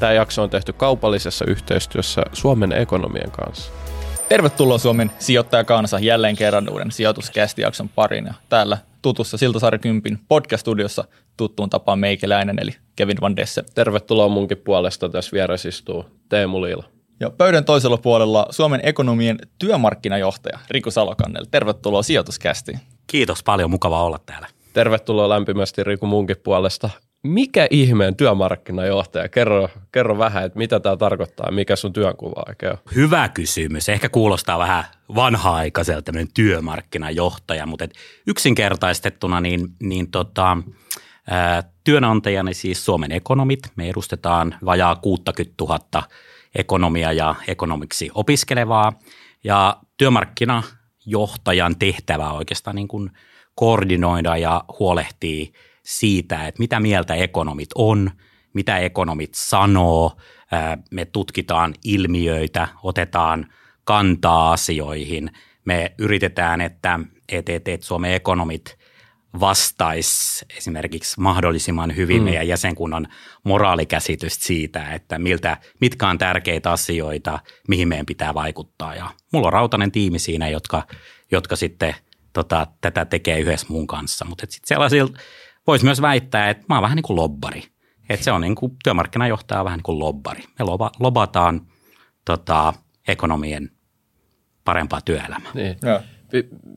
Tämä jakso on tehty kaupallisessa yhteistyössä Suomen ekonomien kanssa. Tervetuloa Suomen sijoittajakansa jälleen kerran uuden sijoituskästijakson parin. Ja täällä tutussa Siltasaari Kympin podcast-studiossa tuttuun tapaan meikäläinen eli Kevin Van Desse. Tervetuloa munkin puolesta. Tässä vieressä istuu Teemu Liila. Ja pöydän toisella puolella Suomen ekonomien työmarkkinajohtaja Riku Salokannel. Tervetuloa sijoituskästiin. Kiitos paljon, mukava olla täällä. Tervetuloa lämpimästi Riku munkin puolesta. Mikä ihmeen työmarkkinajohtaja? Kerro, kerro vähän, että mitä tämä tarkoittaa, mikä sun työnkuva oikein on? Hyvä kysymys. Ehkä kuulostaa vähän vanha-aikaiselta tämmöinen työmarkkinajohtaja, mutta et yksinkertaistettuna niin, niin tota, ää, työnantajani siis Suomen ekonomit. Me edustetaan vajaa 60 000 ekonomia ja ekonomiksi opiskelevaa ja työmarkkinajohtajan tehtävä oikeastaan niin kuin koordinoida ja huolehtii siitä, että mitä mieltä ekonomit on, mitä ekonomit sanoo, me tutkitaan ilmiöitä, otetaan kantaa asioihin, me yritetään, että, että, että, että Suomen ekonomit vastaisi esimerkiksi mahdollisimman hyvin mm. meidän jäsenkunnan moraalikäsitystä siitä, että miltä, mitkä on tärkeitä asioita, mihin meidän pitää vaikuttaa. Ja mulla on rautainen tiimi siinä, jotka, jotka sitten tota, tätä tekee yhdessä mun kanssa. Mutta sitten sellaisilla voisi myös väittää, että mä oon vähän niin kuin lobbari. Että se on niin kuin työmarkkinajohtaja vähän niin kuin lobbari. Me loba, lobataan tota, ekonomien parempaa työelämää. Niin.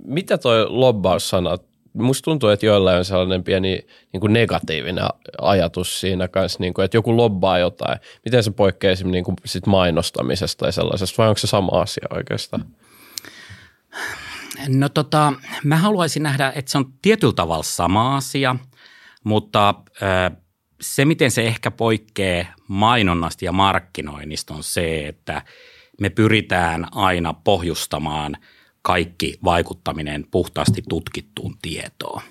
Mitä toi lobbaussana musta tuntuu, että joillain on sellainen pieni niin kuin negatiivinen ajatus siinä kanssa, niin kuin, että joku lobbaa jotain. Miten se poikkeaa esimerkiksi niin kuin sit mainostamisesta tai sellaisesta, vai onko se sama asia oikeastaan? No tota, mä haluaisin nähdä, että se on tietyllä tavalla sama asia, mutta se, miten se ehkä poikkeaa mainonnasta ja markkinoinnista on se, että me pyritään aina pohjustamaan – kaikki vaikuttaminen puhtaasti tutkittuun tietoon.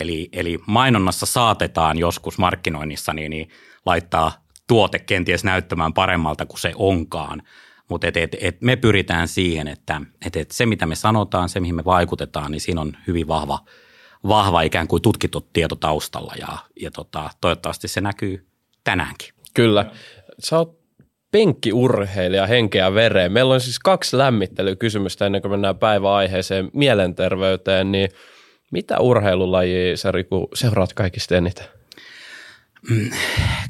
Eli, eli mainonnassa saatetaan joskus markkinoinnissa niin, niin laittaa tuote kenties näyttämään paremmalta kuin se onkaan, mutta et, et, et me pyritään siihen, että et, et se mitä me sanotaan, se mihin me vaikutetaan, niin siinä on hyvin vahva, vahva ikään kuin tutkittu tieto taustalla ja, ja tota, toivottavasti se näkyy tänäänkin. Kyllä. Sä oot penkkiurheilija henkeä vereen. Meillä on siis kaksi lämmittelykysymystä ennen kuin mennään päiväaiheeseen mielenterveyteen, niin mitä urheilulajia sä Riku seuraat kaikista eniten? Mm,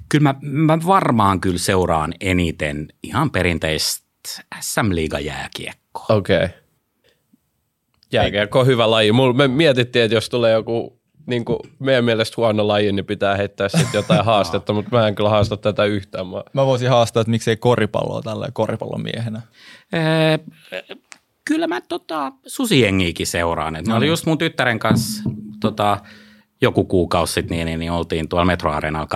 kyllä mä, mä varmaan kyllä seuraan eniten ihan perinteistä SM-liiga jääkiekkoa. Okei. Okay. Jääkiekko on hyvä laji. Mulla, me mietittiin, että jos tulee joku niin kuin meidän mielestä huono laji, niin pitää heittää sitten jotain haastetta, mutta mä en kyllä haasta tätä yhtään. Mä, mä voisin haastaa, että miksei koripalloa tällä koripallon miehenä. Kyllä mä tota, susijengiikin seuraan. Et no. oli just mun tyttären kanssa tota, joku kuukausi sitten, niin, niin, niin, oltiin tuolla metroareenalla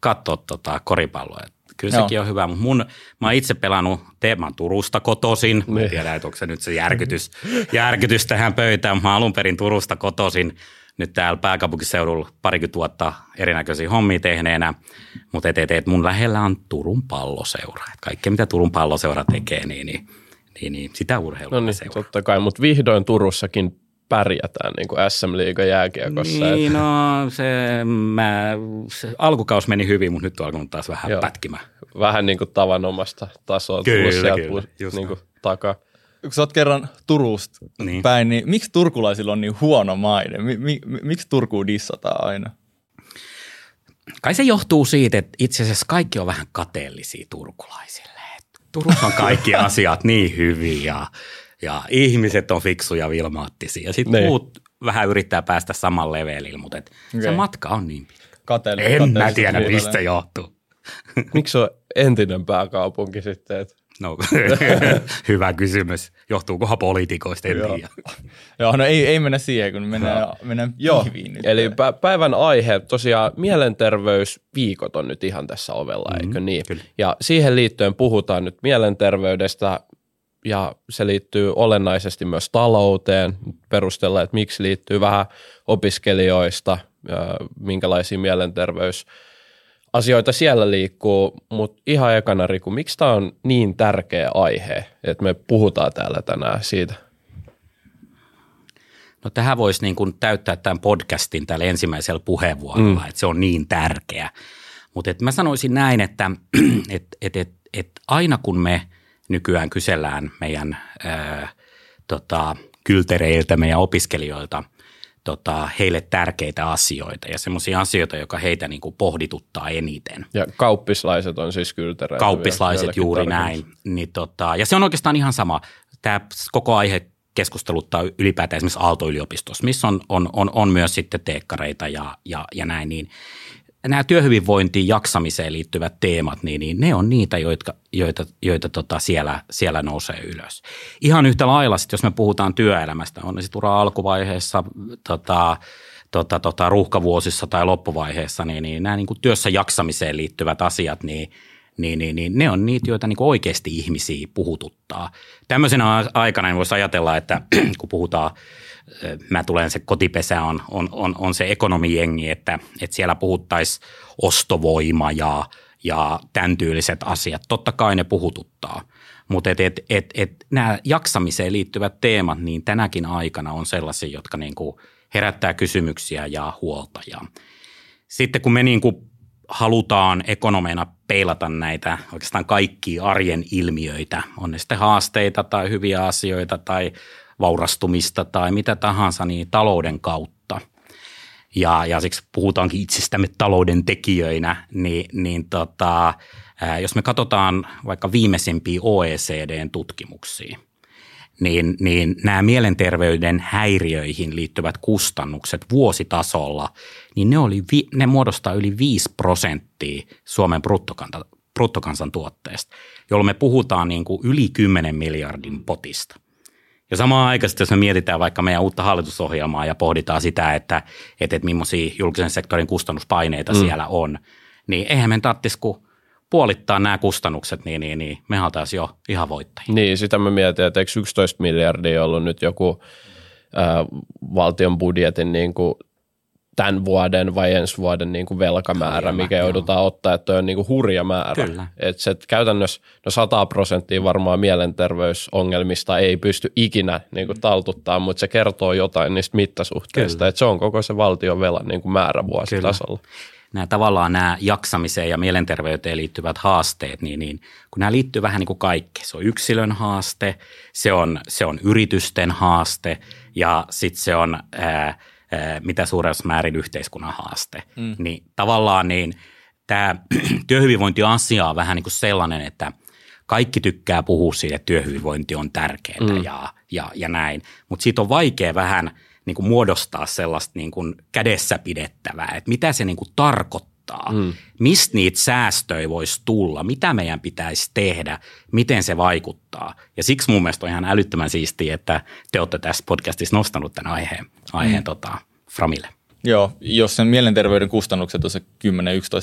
katsoa, tota, koripalloa. Et kyllä Joo. sekin on hyvä, mutta mun, mä oon itse pelannut, teeman Turusta kotosin. Mä tiedän, että onko se nyt se järkytys, järkytys tähän pöytään. Mä alun perin Turusta kotosin nyt täällä pääkaupunkiseudulla parikymmentä vuotta erinäköisiä hommia tehneenä, mutta et, et, et mun lähellä on Turun palloseura. Et kaikkea mitä Turun palloseura tekee, niin, niin, niin, niin sitä urheilua No niin, seuraa. totta kai, mutta vihdoin Turussakin pärjätään niin kuin SM Liiga jääkiekossa. Niin, no se, mä, se alkukaus meni hyvin, mutta nyt on alkanut taas vähän Joo. pätkimään. Vähän niin kuin tavanomasta tasoa kyllä, tullut sieltä kyllä, niin kuin takaa kun sä oot kerran Turusta niin. päin, niin miksi turkulaisilla on niin huono maine? Mi- mi- miksi Turkuun dissataan aina? Kai se johtuu siitä, että itse asiassa kaikki on vähän kateellisia turkulaisille. Turussa on kaikki asiat niin hyviä ja, ja ihmiset on fiksuja vilmaattisia. Sitten niin. muut vähän yrittää päästä saman levelille, mutta et okay. se matka on niin pitkä. En mä tiedä, mistä se johtuu. Miksi on entinen pääkaupunki sitten? Että No, hyvä kysymys. Johtuukohan poliitikoista, en tiedä. Joo, no ei, ei mennä siihen, kun mennään, no. mennään Joo, nyt. eli pä- päivän aihe, tosiaan mielenterveysviikot on nyt ihan tässä ovella, mm-hmm, eikö niin? Kyllä. Ja siihen liittyen puhutaan nyt mielenterveydestä, ja se liittyy olennaisesti myös talouteen, perustella, että miksi liittyy vähän opiskelijoista, minkälaisia mielenterveys asioita siellä liikkuu, mutta ihan ekana Riku, miksi tämä on niin tärkeä aihe, että me puhutaan täällä tänään siitä? No tähän voisi niin kuin täyttää tämän podcastin tällä ensimmäisellä puheenvuorolla, mm. että se on niin tärkeä. Mutta mä sanoisin näin, että et, et, et, et aina kun me nykyään kysellään meidän ää, tota, kyltereiltä, meidän opiskelijoilta tota, heille tärkeitä asioita ja semmoisia asioita, jotka heitä niin kuin pohdituttaa eniten. Ja kauppislaiset on siis kyltereitä. Kauppislaiset juuri näin. Niin, tota, ja se on oikeastaan ihan sama. Tämä koko aihe keskusteluttaa ylipäätään esimerkiksi Aalto-yliopistossa, missä on, on, on, on myös sitten teekkareita ja, ja, ja näin, niin nämä työhyvinvointiin, jaksamiseen liittyvät teemat, niin, niin ne on niitä, joita, joita, joita tota siellä, siellä nousee ylös. Ihan yhtä lailla sit, jos me puhutaan työelämästä, on sitten ura alkuvaiheessa, tota, tota, tota, ruuhkavuosissa tai loppuvaiheessa, niin, niin nämä niin kuin työssä jaksamiseen liittyvät asiat, niin, niin, niin, niin ne on niitä, joita niin oikeasti ihmisiä puhututtaa. Tämmöisenä aikana niin voisi ajatella, että kun puhutaan – mä tulen se kotipesä on, on, on, on se ekonomijengi, että, että siellä puhuttaisiin ostovoima ja, ja tämän tyyliset asiat. Totta kai ne puhututtaa, mutta et, et, et, et, nämä jaksamiseen liittyvät teemat niin tänäkin aikana on sellaisia, jotka niin kuin herättää kysymyksiä ja huolta. Ja sitten kun me niin kuin halutaan ekonomeina peilata näitä oikeastaan kaikkia arjen ilmiöitä, on ne sitten haasteita tai hyviä asioita tai vaurastumista tai mitä tahansa niin talouden kautta. Ja, ja siksi puhutaankin itsestämme talouden tekijöinä, niin, niin tota, jos me katsotaan vaikka viimeisimpiä OECDn tutkimuksia, niin, niin nämä mielenterveyden häiriöihin liittyvät kustannukset vuositasolla, niin ne, oli, ne muodostaa yli 5 prosenttia Suomen bruttokansantuotteesta, jolloin me puhutaan niin kuin yli 10 miljardin potista. Ja samaan aikaan, jos me mietitään vaikka meidän uutta hallitusohjelmaa ja pohditaan sitä, että, että, että millaisia julkisen sektorin kustannuspaineita mm. siellä on, niin eihän me tarvitsisi kuin puolittaa nämä kustannukset, niin, niin, niin me oltaisiin jo ihan voittajia. Niin, sitä mä mietin, että eikö 11 miljardia ollut nyt joku äh, valtion budjetin niin kuin tämän vuoden vai ensi vuoden niin kuin velkamäärä, Kyllä, mikä joudutaan joo. ottaa, että on niin kuin hurja määrä. Kyllä. Et se, että käytännössä no 100 prosenttia varmaan mielenterveysongelmista ei pysty ikinä niin kuin taltuttaa, mutta se kertoo jotain niistä mittasuhteista, että se on koko se valtion velan niin kuin määrä vuositasolla. Kyllä. Nämä tavallaan nämä jaksamiseen ja mielenterveyteen liittyvät haasteet, niin, niin kun nämä liittyy vähän niin kuin kaikki. Se on yksilön haaste, se on, se on yritysten haaste ja sitten se on ää, – mitä suuressa määrin yhteiskunnan haaste. Mm. Niin tavallaan niin tämä työhyvinvointiasia on vähän niin kuin sellainen, että kaikki tykkää puhua siitä, että työhyvinvointi on tärkeää mm. ja, ja, ja näin, mutta siitä on vaikea vähän niin kuin muodostaa sellaista niin kuin kädessä pidettävää, että mitä se niin kuin tarkoittaa Mm. Mistä niitä säästöjä voisi tulla, mitä meidän pitäisi tehdä, miten se vaikuttaa. Ja siksi mun mielestä on ihan älyttömän siistiä, että te olette tässä podcastissa nostanut tämän aiheen, aiheen mm. tota, Framille. Joo, jos sen mielenterveyden kustannukset on se 10-11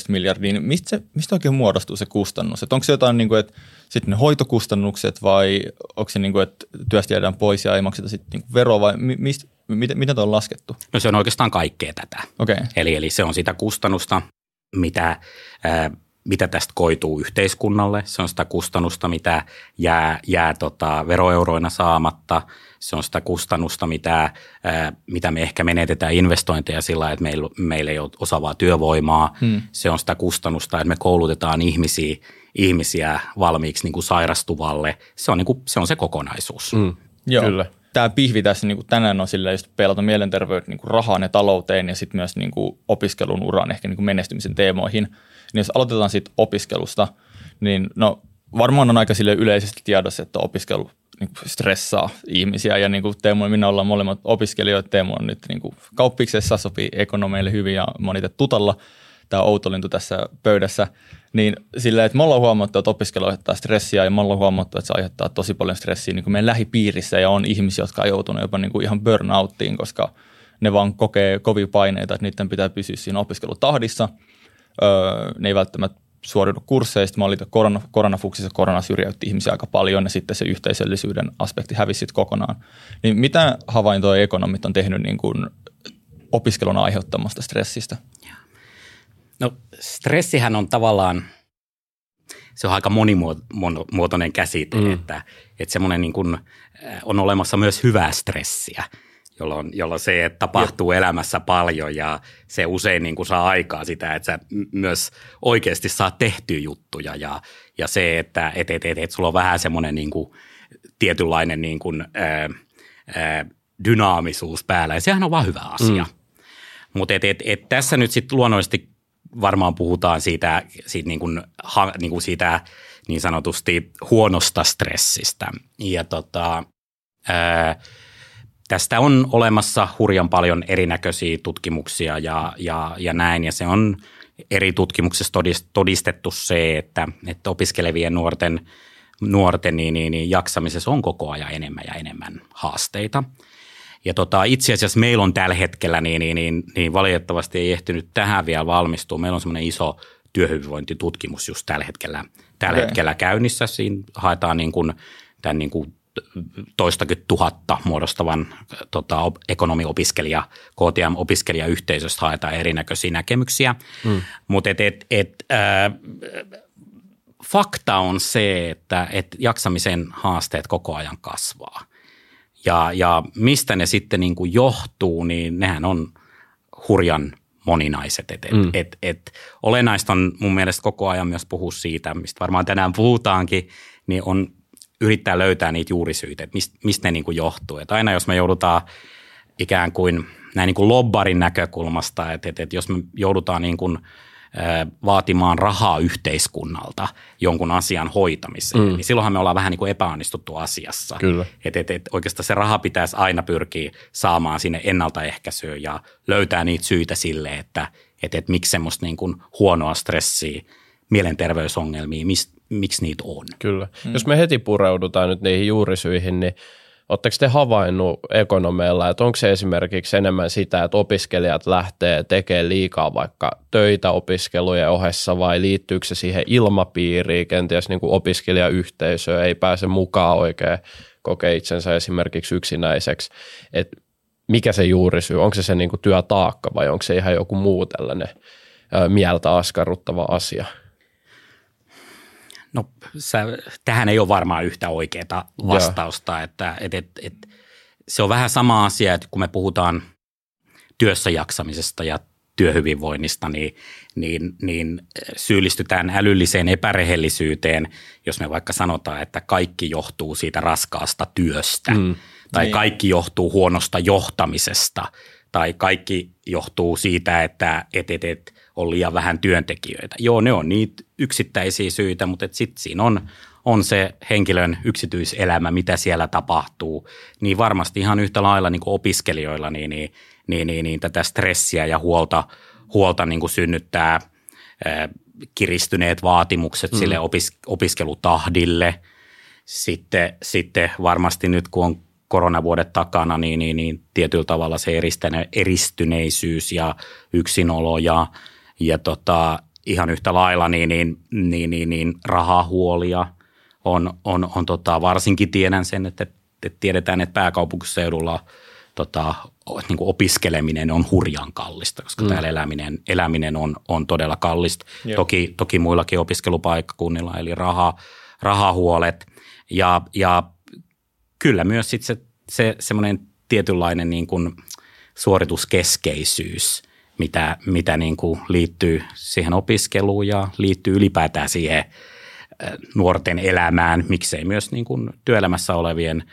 miljardia, niin mistä, se, mistä oikein muodostuu se kustannus? Et onko se jotain, niin kuin, että sitten ne hoitokustannukset vai onko se niin kuin, että työstä jäädään pois ja ei makseta sitten niin veroa vai mistä, miten, miten on laskettu? No se on oikeastaan kaikkea tätä. Okay. Eli, eli se on sitä kustannusta, mitä, ää, mitä tästä koituu yhteiskunnalle. Se on sitä kustannusta, mitä jää, jää tota veroeuroina saamatta. Se on sitä kustannusta, mitä, ää, mitä me ehkä menetetään investointeja sillä, että meillä, meillä ei ole osaavaa työvoimaa. Hmm. Se on sitä kustannusta, että me koulutetaan ihmisiä, ihmisiä valmiiksi niin kuin sairastuvalle. Se on, niin kuin, se, on se kokonaisuus. Hmm. Joo. Kyllä tämä pihvi tässä niin kuin tänään on silleen just peilata mielenterveyttä niin kuin rahaan ja talouteen ja sitten myös niin kuin opiskelun uran ehkä niin kuin menestymisen teemoihin. Niin jos aloitetaan sitten opiskelusta, niin no varmaan on aika sille yleisesti tiedossa, että opiskelu niin kuin stressaa ihmisiä ja niin kuin Teemu ja minä ollaan molemmat opiskelijoita. Teemu on nyt niin kuin kauppiksessa, sopii ekonomeille hyvin ja monite tutalla tämä outolintu tässä pöydässä – niin sillä, että me ollaan huomattu, että opiskelu aiheuttaa stressiä ja me ollaan huomattu, että se aiheuttaa tosi paljon stressiä niin kuin meidän lähipiirissä ja on ihmisiä, jotka on joutunut jopa niin kuin ihan burnouttiin, koska ne vaan kokee kovia paineita, että niiden pitää pysyä siinä opiskelutahdissa. Öö, ne ei välttämättä suoriudu kursseista. Mä olin korona, koronafuksissa, korona syrjäytti ihmisiä aika paljon ja sitten se yhteisöllisyyden aspekti hävisi kokonaan. Niin mitä havaintoja ekonomit on tehnyt niin kuin opiskelun aiheuttamasta stressistä? No stressihän on tavallaan, se on aika monimuotoinen käsite, mm. että, että semmoinen niin kuin, on olemassa myös hyvää stressiä, jolloin, jolloin se että tapahtuu Jep. elämässä paljon ja se usein niin kuin saa aikaa sitä, että sä myös oikeasti saa tehtyä juttuja ja, ja se, että et, et, et, et sulla on vähän semmoinen niin kuin tietynlainen niin kuin, ää, ää, dynaamisuus päällä ja sehän on vaan hyvä asia. Mm. Mutta et, et, et tässä nyt sitten luonnollisesti varmaan puhutaan siitä, siitä, niin kuin, ha, niin kuin siitä niin sanotusti huonosta stressistä. Ja tota, ää, tästä on olemassa hurjan paljon erinäköisiä tutkimuksia ja, ja, ja näin, ja se on eri tutkimuksissa todistettu se, että, että opiskelevien nuorten, nuorten niin, niin, niin jaksamisessa on koko ajan enemmän ja enemmän haasteita. Ja tota, itse asiassa meillä on tällä hetkellä, niin, niin, niin, niin valitettavasti ei ehtinyt tähän vielä valmistua. Meillä on semmoinen iso työhyvinvointitutkimus just tällä hetkellä, tällä okay. hetkellä käynnissä. Siinä haetaan niin kuin, tämän niin kuin toistakymmentä tuhatta muodostavan tota, ekonomiopiskelija, KTM-opiskelijayhteisöstä haetaan erinäköisiä näkemyksiä. Mm. Mutta et, et, et, äh, fakta on se, että et jaksamisen haasteet koko ajan kasvaa. Ja, ja mistä ne sitten niin kuin johtuu, niin nehän on hurjan moninaiset. Et, et, mm. et, et, olennaista on mun mielestä koko ajan myös puhua siitä, mistä varmaan tänään puhutaankin, niin on yrittää löytää niitä juurisyitä, että mistä, mistä ne niin kuin johtuu. Et aina jos me joudutaan ikään kuin näin niin kuin lobbarin näkökulmasta, että, että, että jos me joudutaan niin kuin – vaatimaan rahaa yhteiskunnalta jonkun asian hoitamiseen, mm. niin silloinhan me ollaan vähän niin kuin epäonnistuttu asiassa. Kyllä. Et, et, et oikeastaan se raha pitäisi aina pyrkiä saamaan sinne ennaltaehkäisyyn ja löytää niitä syitä sille, että et, et miksi semmoista niin kuin huonoa stressiä, mielenterveysongelmia, mist, miksi niitä on. Kyllä. Mm. Jos me heti pureudutaan nyt niihin juurisyihin, niin Oletteko te havainnut ekonomeilla, että onko se esimerkiksi enemmän sitä, että opiskelijat lähtee tekemään liikaa vaikka töitä opiskelujen ohessa vai liittyykö se siihen ilmapiiriin, kenties niin kuin opiskelijayhteisö ei pääse mukaan oikein kokee itsensä esimerkiksi yksinäiseksi, että mikä se juurisyy, onko se se niin kuin työtaakka vai onko se ihan joku muu tällainen mieltä askarruttava asia? No sä, tähän ei ole varmaan yhtä oikeaa vastausta, yeah. että et, et, et, se on vähän sama asia, että kun me puhutaan työssä jaksamisesta ja työhyvinvoinnista, niin, niin, niin syyllistytään älylliseen epärehellisyyteen, jos me vaikka sanotaan, että kaikki johtuu siitä raskaasta työstä, mm, tai niin. kaikki johtuu huonosta johtamisesta, tai kaikki johtuu siitä, että et, et, et, on liian vähän työntekijöitä. Joo, ne on niitä yksittäisiä syitä, mutta sitten siinä on, on se henkilön yksityiselämä, mitä siellä tapahtuu, niin varmasti ihan yhtä lailla niin kuin opiskelijoilla niin, niin, niin, niin, niin tätä stressiä ja huolta, huolta niin kuin synnyttää äh, kiristyneet vaatimukset mm. sille opis, opiskelutahdille. Sitten, sitten varmasti nyt, kun on koronavuodet takana, niin, niin, niin tietyllä tavalla se eristyneisyys ja yksinolo ja ja tota, ihan yhtä lailla niin, niin, niin, niin, niin rahahuolia on, on, on tota, varsinkin tiedän sen, että, että tiedetään, että pääkaupunkiseudulla tota, niin kuin opiskeleminen on hurjan kallista, koska mm. täällä eläminen, eläminen on, on todella kallista. Toki, toki muillakin opiskelupaikkakunnilla, eli raha, rahahuolet ja, ja kyllä myös sit se, se semmoinen tietynlainen niin kuin suorituskeskeisyys – mitä, mitä niin kuin liittyy siihen opiskeluun ja liittyy ylipäätään siihen nuorten elämään, miksei myös niin kuin työelämässä olevien,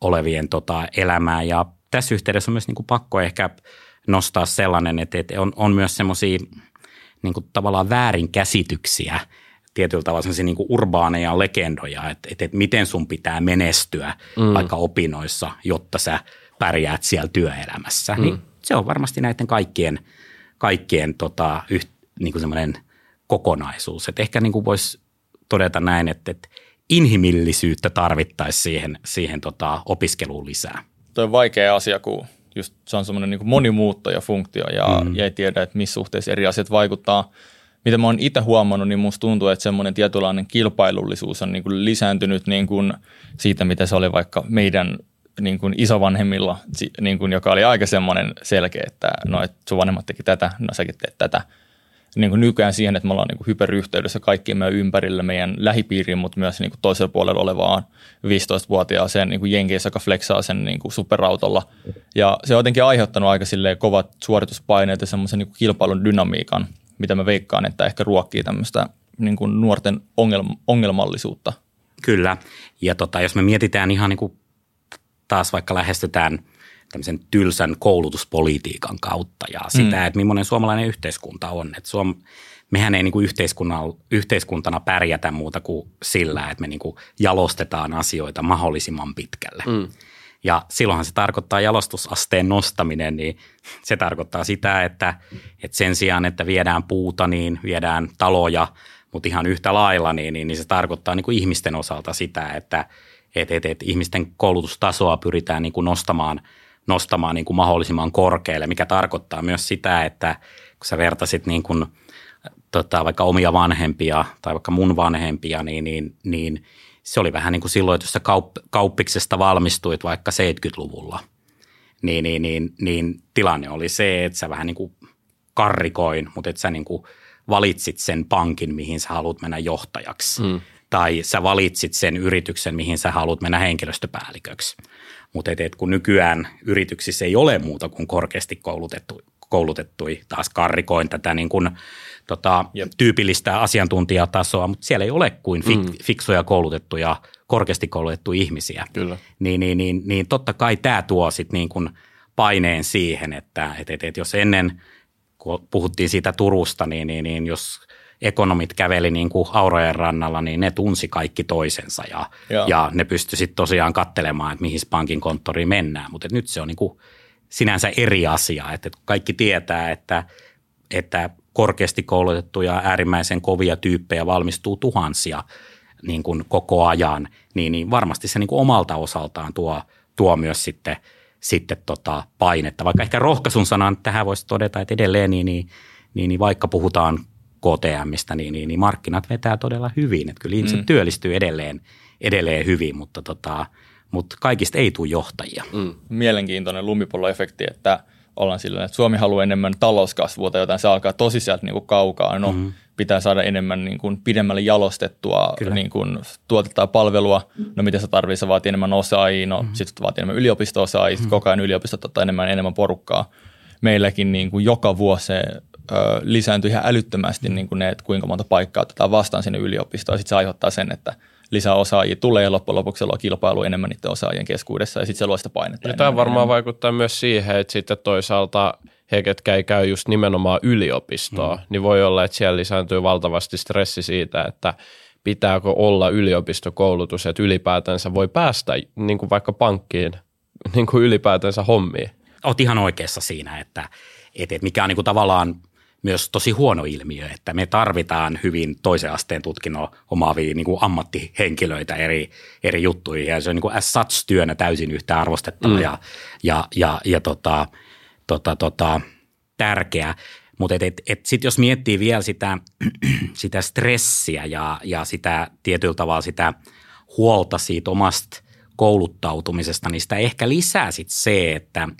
olevien tota elämään. Ja tässä yhteydessä on myös niin kuin pakko ehkä nostaa sellainen, että, että on, on myös semmoisia niin kuin tavallaan väärinkäsityksiä, tietyllä tavalla sellaisia niin urbaaneja legendoja, että, että, että miten sun pitää menestyä mm. vaikka opinnoissa, jotta sä pärjäät siellä työelämässä. Mm. Niin se on varmasti näiden kaikkien – kaikkien tota, yht, niin kuin semmoinen kokonaisuus. Et ehkä niin kuin voisi todeta näin, että, että inhimillisyyttä tarvittaisiin siihen, siihen tota, opiskeluun lisää. Tuo on vaikea asia, kun just se on semmoinen niin monimuuttajafunktio ja, mm. ja ei tiedä, että missä suhteessa eri asiat vaikuttaa. Mitä mä oon itse huomannut, niin musta tuntuu, että semmoinen tietynlainen kilpailullisuus on niin kuin lisääntynyt niin kuin siitä, mitä se oli vaikka meidän niin kuin isovanhemmilla, niin kuin, joka oli aika semmoinen selkeä, että no, että sun vanhemmat teki tätä, no säkin teet tätä. niin kuin nykyään siihen, että me ollaan niin kuin hyperyhteydessä kaikkien meidän ympärillä, meidän lähipiiriin, mutta myös niin kuin toisella puolella olevaan 15-vuotiaaseen niin kuin jenkeissä, joka flexaa sen niin kuin superautolla. Ja se on jotenkin aiheuttanut aika kovat suorituspaineet ja semmoisen niin kilpailun dynamiikan, mitä mä veikkaan, että ehkä ruokkii tämmöistä niin kuin nuorten ongelm- ongelmallisuutta. Kyllä. Ja tota, jos me mietitään ihan niin kuin taas vaikka lähestytään – tämmöisen tylsän koulutuspolitiikan kautta ja sitä, mm. että millainen suomalainen yhteiskunta on. Että Suom, mehän ei niin kuin yhteiskuntana pärjätä muuta kuin sillä, että me niin kuin jalostetaan asioita mahdollisimman pitkälle. Mm. Ja silloinhan se tarkoittaa jalostusasteen nostaminen, niin se tarkoittaa sitä, että, että sen sijaan, että viedään puuta, niin viedään taloja, mutta ihan yhtä lailla, niin, niin, niin se tarkoittaa niin kuin ihmisten osalta sitä, että et, et, et ihmisten koulutustasoa pyritään niin kuin nostamaan – nostamaan niin kuin mahdollisimman korkealle, mikä tarkoittaa myös sitä, että kun sä vertasit niin kuin, tota, vaikka omia vanhempia tai vaikka mun vanhempia, niin, niin, niin se oli vähän niin kuin silloin, että jos sä kaup- kauppiksesta valmistuit vaikka 70-luvulla, niin, niin, niin, niin tilanne oli se, että sä vähän niin kuin karrikoin, mutta että sä niin kuin valitsit sen pankin, mihin sä haluat mennä johtajaksi. Mm. Tai sä valitsit sen yrityksen, mihin sä haluat mennä henkilöstöpäälliköksi. Mutta et, et kun nykyään yrityksissä ei ole muuta kuin korkeasti koulutettu, koulutettui, taas karrikoin tätä niin kuin, tota, tyypillistä asiantuntijatasoa, mutta siellä ei ole kuin fik, mm. fiksuja koulutettuja, korkeasti koulutettuja ihmisiä. Kyllä. Niin, niin, niin, niin totta kai tämä tuo sit niin kuin paineen siihen, että et, et, et jos ennen, kun puhuttiin siitä Turusta, niin, niin, niin jos – ekonomit käveli niin kuin Aurojen rannalla, niin ne tunsi kaikki toisensa ja, ja ne pystyi sitten tosiaan katselemaan, että mihin pankin konttoriin mennään. Mutta nyt se on niin kuin sinänsä eri asia, että kaikki tietää, että, että korkeasti koulutettuja äärimmäisen kovia tyyppejä valmistuu tuhansia niin kuin koko ajan, niin, niin varmasti se niin kuin omalta osaltaan tuo, tuo myös sitten, sitten tota painetta. Vaikka ehkä rohkaisun sanan tähän voisi todeta, että edelleen niin, niin, niin, niin vaikka puhutaan KTMistä, niin, niin, niin markkinat vetää todella hyvin. Että kyllä ihmiset mm. työllistyy edelleen, edelleen hyvin, mutta, tota, mutta kaikista ei tule johtajia. Mm. Mielenkiintoinen lumipalloefekti, että ollaan sillä että Suomi haluaa enemmän talouskasvua tai jotain, se alkaa tosi sieltä niin kuin kaukaa. No, mm-hmm. pitää saada enemmän niin kuin pidemmälle jalostettua niin kuin tuotettaa palvelua. No mitä se tarvitsee, se vaatii enemmän osaajia, no mm-hmm. sitten vaatii enemmän yliopisto-osaajia, mm-hmm. koko ajan yliopistot ottaa enemmän enemmän porukkaa. Meilläkin niin kuin joka vuosi se lisääntyi ihan älyttömästi niin kuin ne, että kuinka monta paikkaa otetaan vastaan sinne yliopistoon. Sitten se aiheuttaa sen, että lisää osaajia tulee ja loppujen lopuksi on kilpailu enemmän niiden osaajien keskuudessa ja sitten se luo sitä painetta. Ja tämä varmaan enemmän. vaikuttaa myös siihen, että sitten toisaalta he, ketkä ei käy just nimenomaan yliopistoa, mm. niin voi olla, että siellä lisääntyy valtavasti stressi siitä, että pitääkö olla yliopistokoulutus, että ylipäätänsä voi päästä niin kuin vaikka pankkiin niin kuin ylipäätänsä hommiin. Olet ihan oikeassa siinä, että, että mikä on niin kuin tavallaan – myös tosi huono ilmiö, että me tarvitaan hyvin toisen asteen tutkinnon omaavia niin kuin ammattihenkilöitä eri, eri juttuihin ja se on niin kuin as such työnä täysin yhtä arvostettava mm. ja, ja, ja, ja tota, tota, tota, tärkeä. Mutta et, et, et sitten jos miettii vielä sitä, sitä stressiä ja, ja sitä tietyllä tavalla sitä huolta siitä omasta kouluttautumisesta, niin sitä ehkä lisää sit se, että –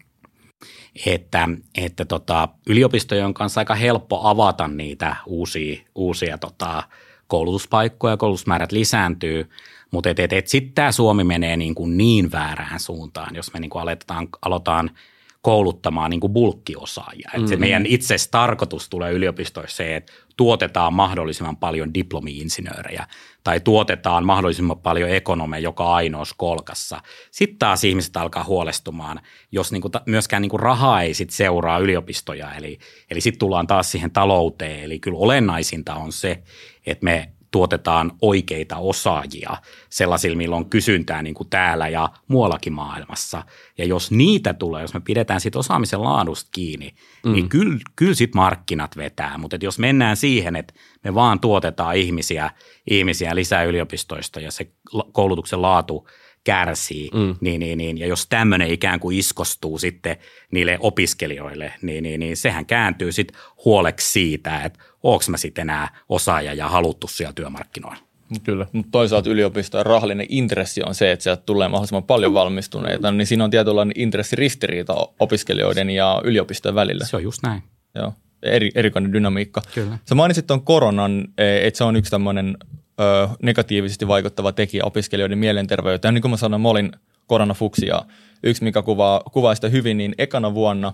että, että tota, yliopistojen kanssa aika helppo avata niitä uusia, uusia tota, koulutuspaikkoja, koulutusmäärät lisääntyy, mutta et, et, et sitten tämä Suomi menee niin, kuin niin väärään suuntaan, jos me niin kuin aletaan, aloitetaan – kouluttamaan niin kuin bulkkiosaajia. Mm-hmm. se meidän itse tarkoitus tulee yliopistoissa se, että tuotetaan mahdollisimman paljon diplomi-insinöörejä tai tuotetaan mahdollisimman paljon ekonomeja joka ainoassa kolkassa. Sitten taas ihmiset alkaa huolestumaan, jos niin kuin, myöskään niin kuin rahaa ei sit seuraa yliopistoja, eli, eli sitten tullaan taas siihen talouteen. Eli kyllä olennaisinta on se, että me tuotetaan oikeita osaajia sellaisilla, millä on kysyntää niin kuin täällä ja muuallakin maailmassa. Ja jos niitä tulee, jos me pidetään sit osaamisen laadusta kiinni, niin mm. niin kyllä, kyllä sit markkinat vetää. Mutta jos mennään siihen, että me vaan tuotetaan ihmisiä, ihmisiä lisää yliopistoista ja se koulutuksen laatu kärsii, mm. niin, niin, niin, ja jos tämmöinen ikään kuin iskostuu sitten niille opiskelijoille, niin, niin, niin sehän kääntyy sitten huoleksi siitä, että onko mä sitten enää osaaja ja haluttu siellä työmarkkinoilla. Kyllä, mutta toisaalta yliopistojen rahallinen intressi on se, että sieltä tulee mahdollisimman paljon valmistuneita, niin siinä on tietynlainen intressiristiriita opiskelijoiden ja yliopistojen välillä. Se on just näin. Joo. eri, erikoinen dynamiikka. Kyllä. Sä mainitsit tuon koronan, e, että se on yksi tämmöinen negatiivisesti vaikuttava tekijä opiskelijoiden mielenterveyteen. Niin kuin mä sanoin, mä olin koronafuksi ja yksi, mikä kuvaa, kuvaa sitä hyvin, niin ekana vuonna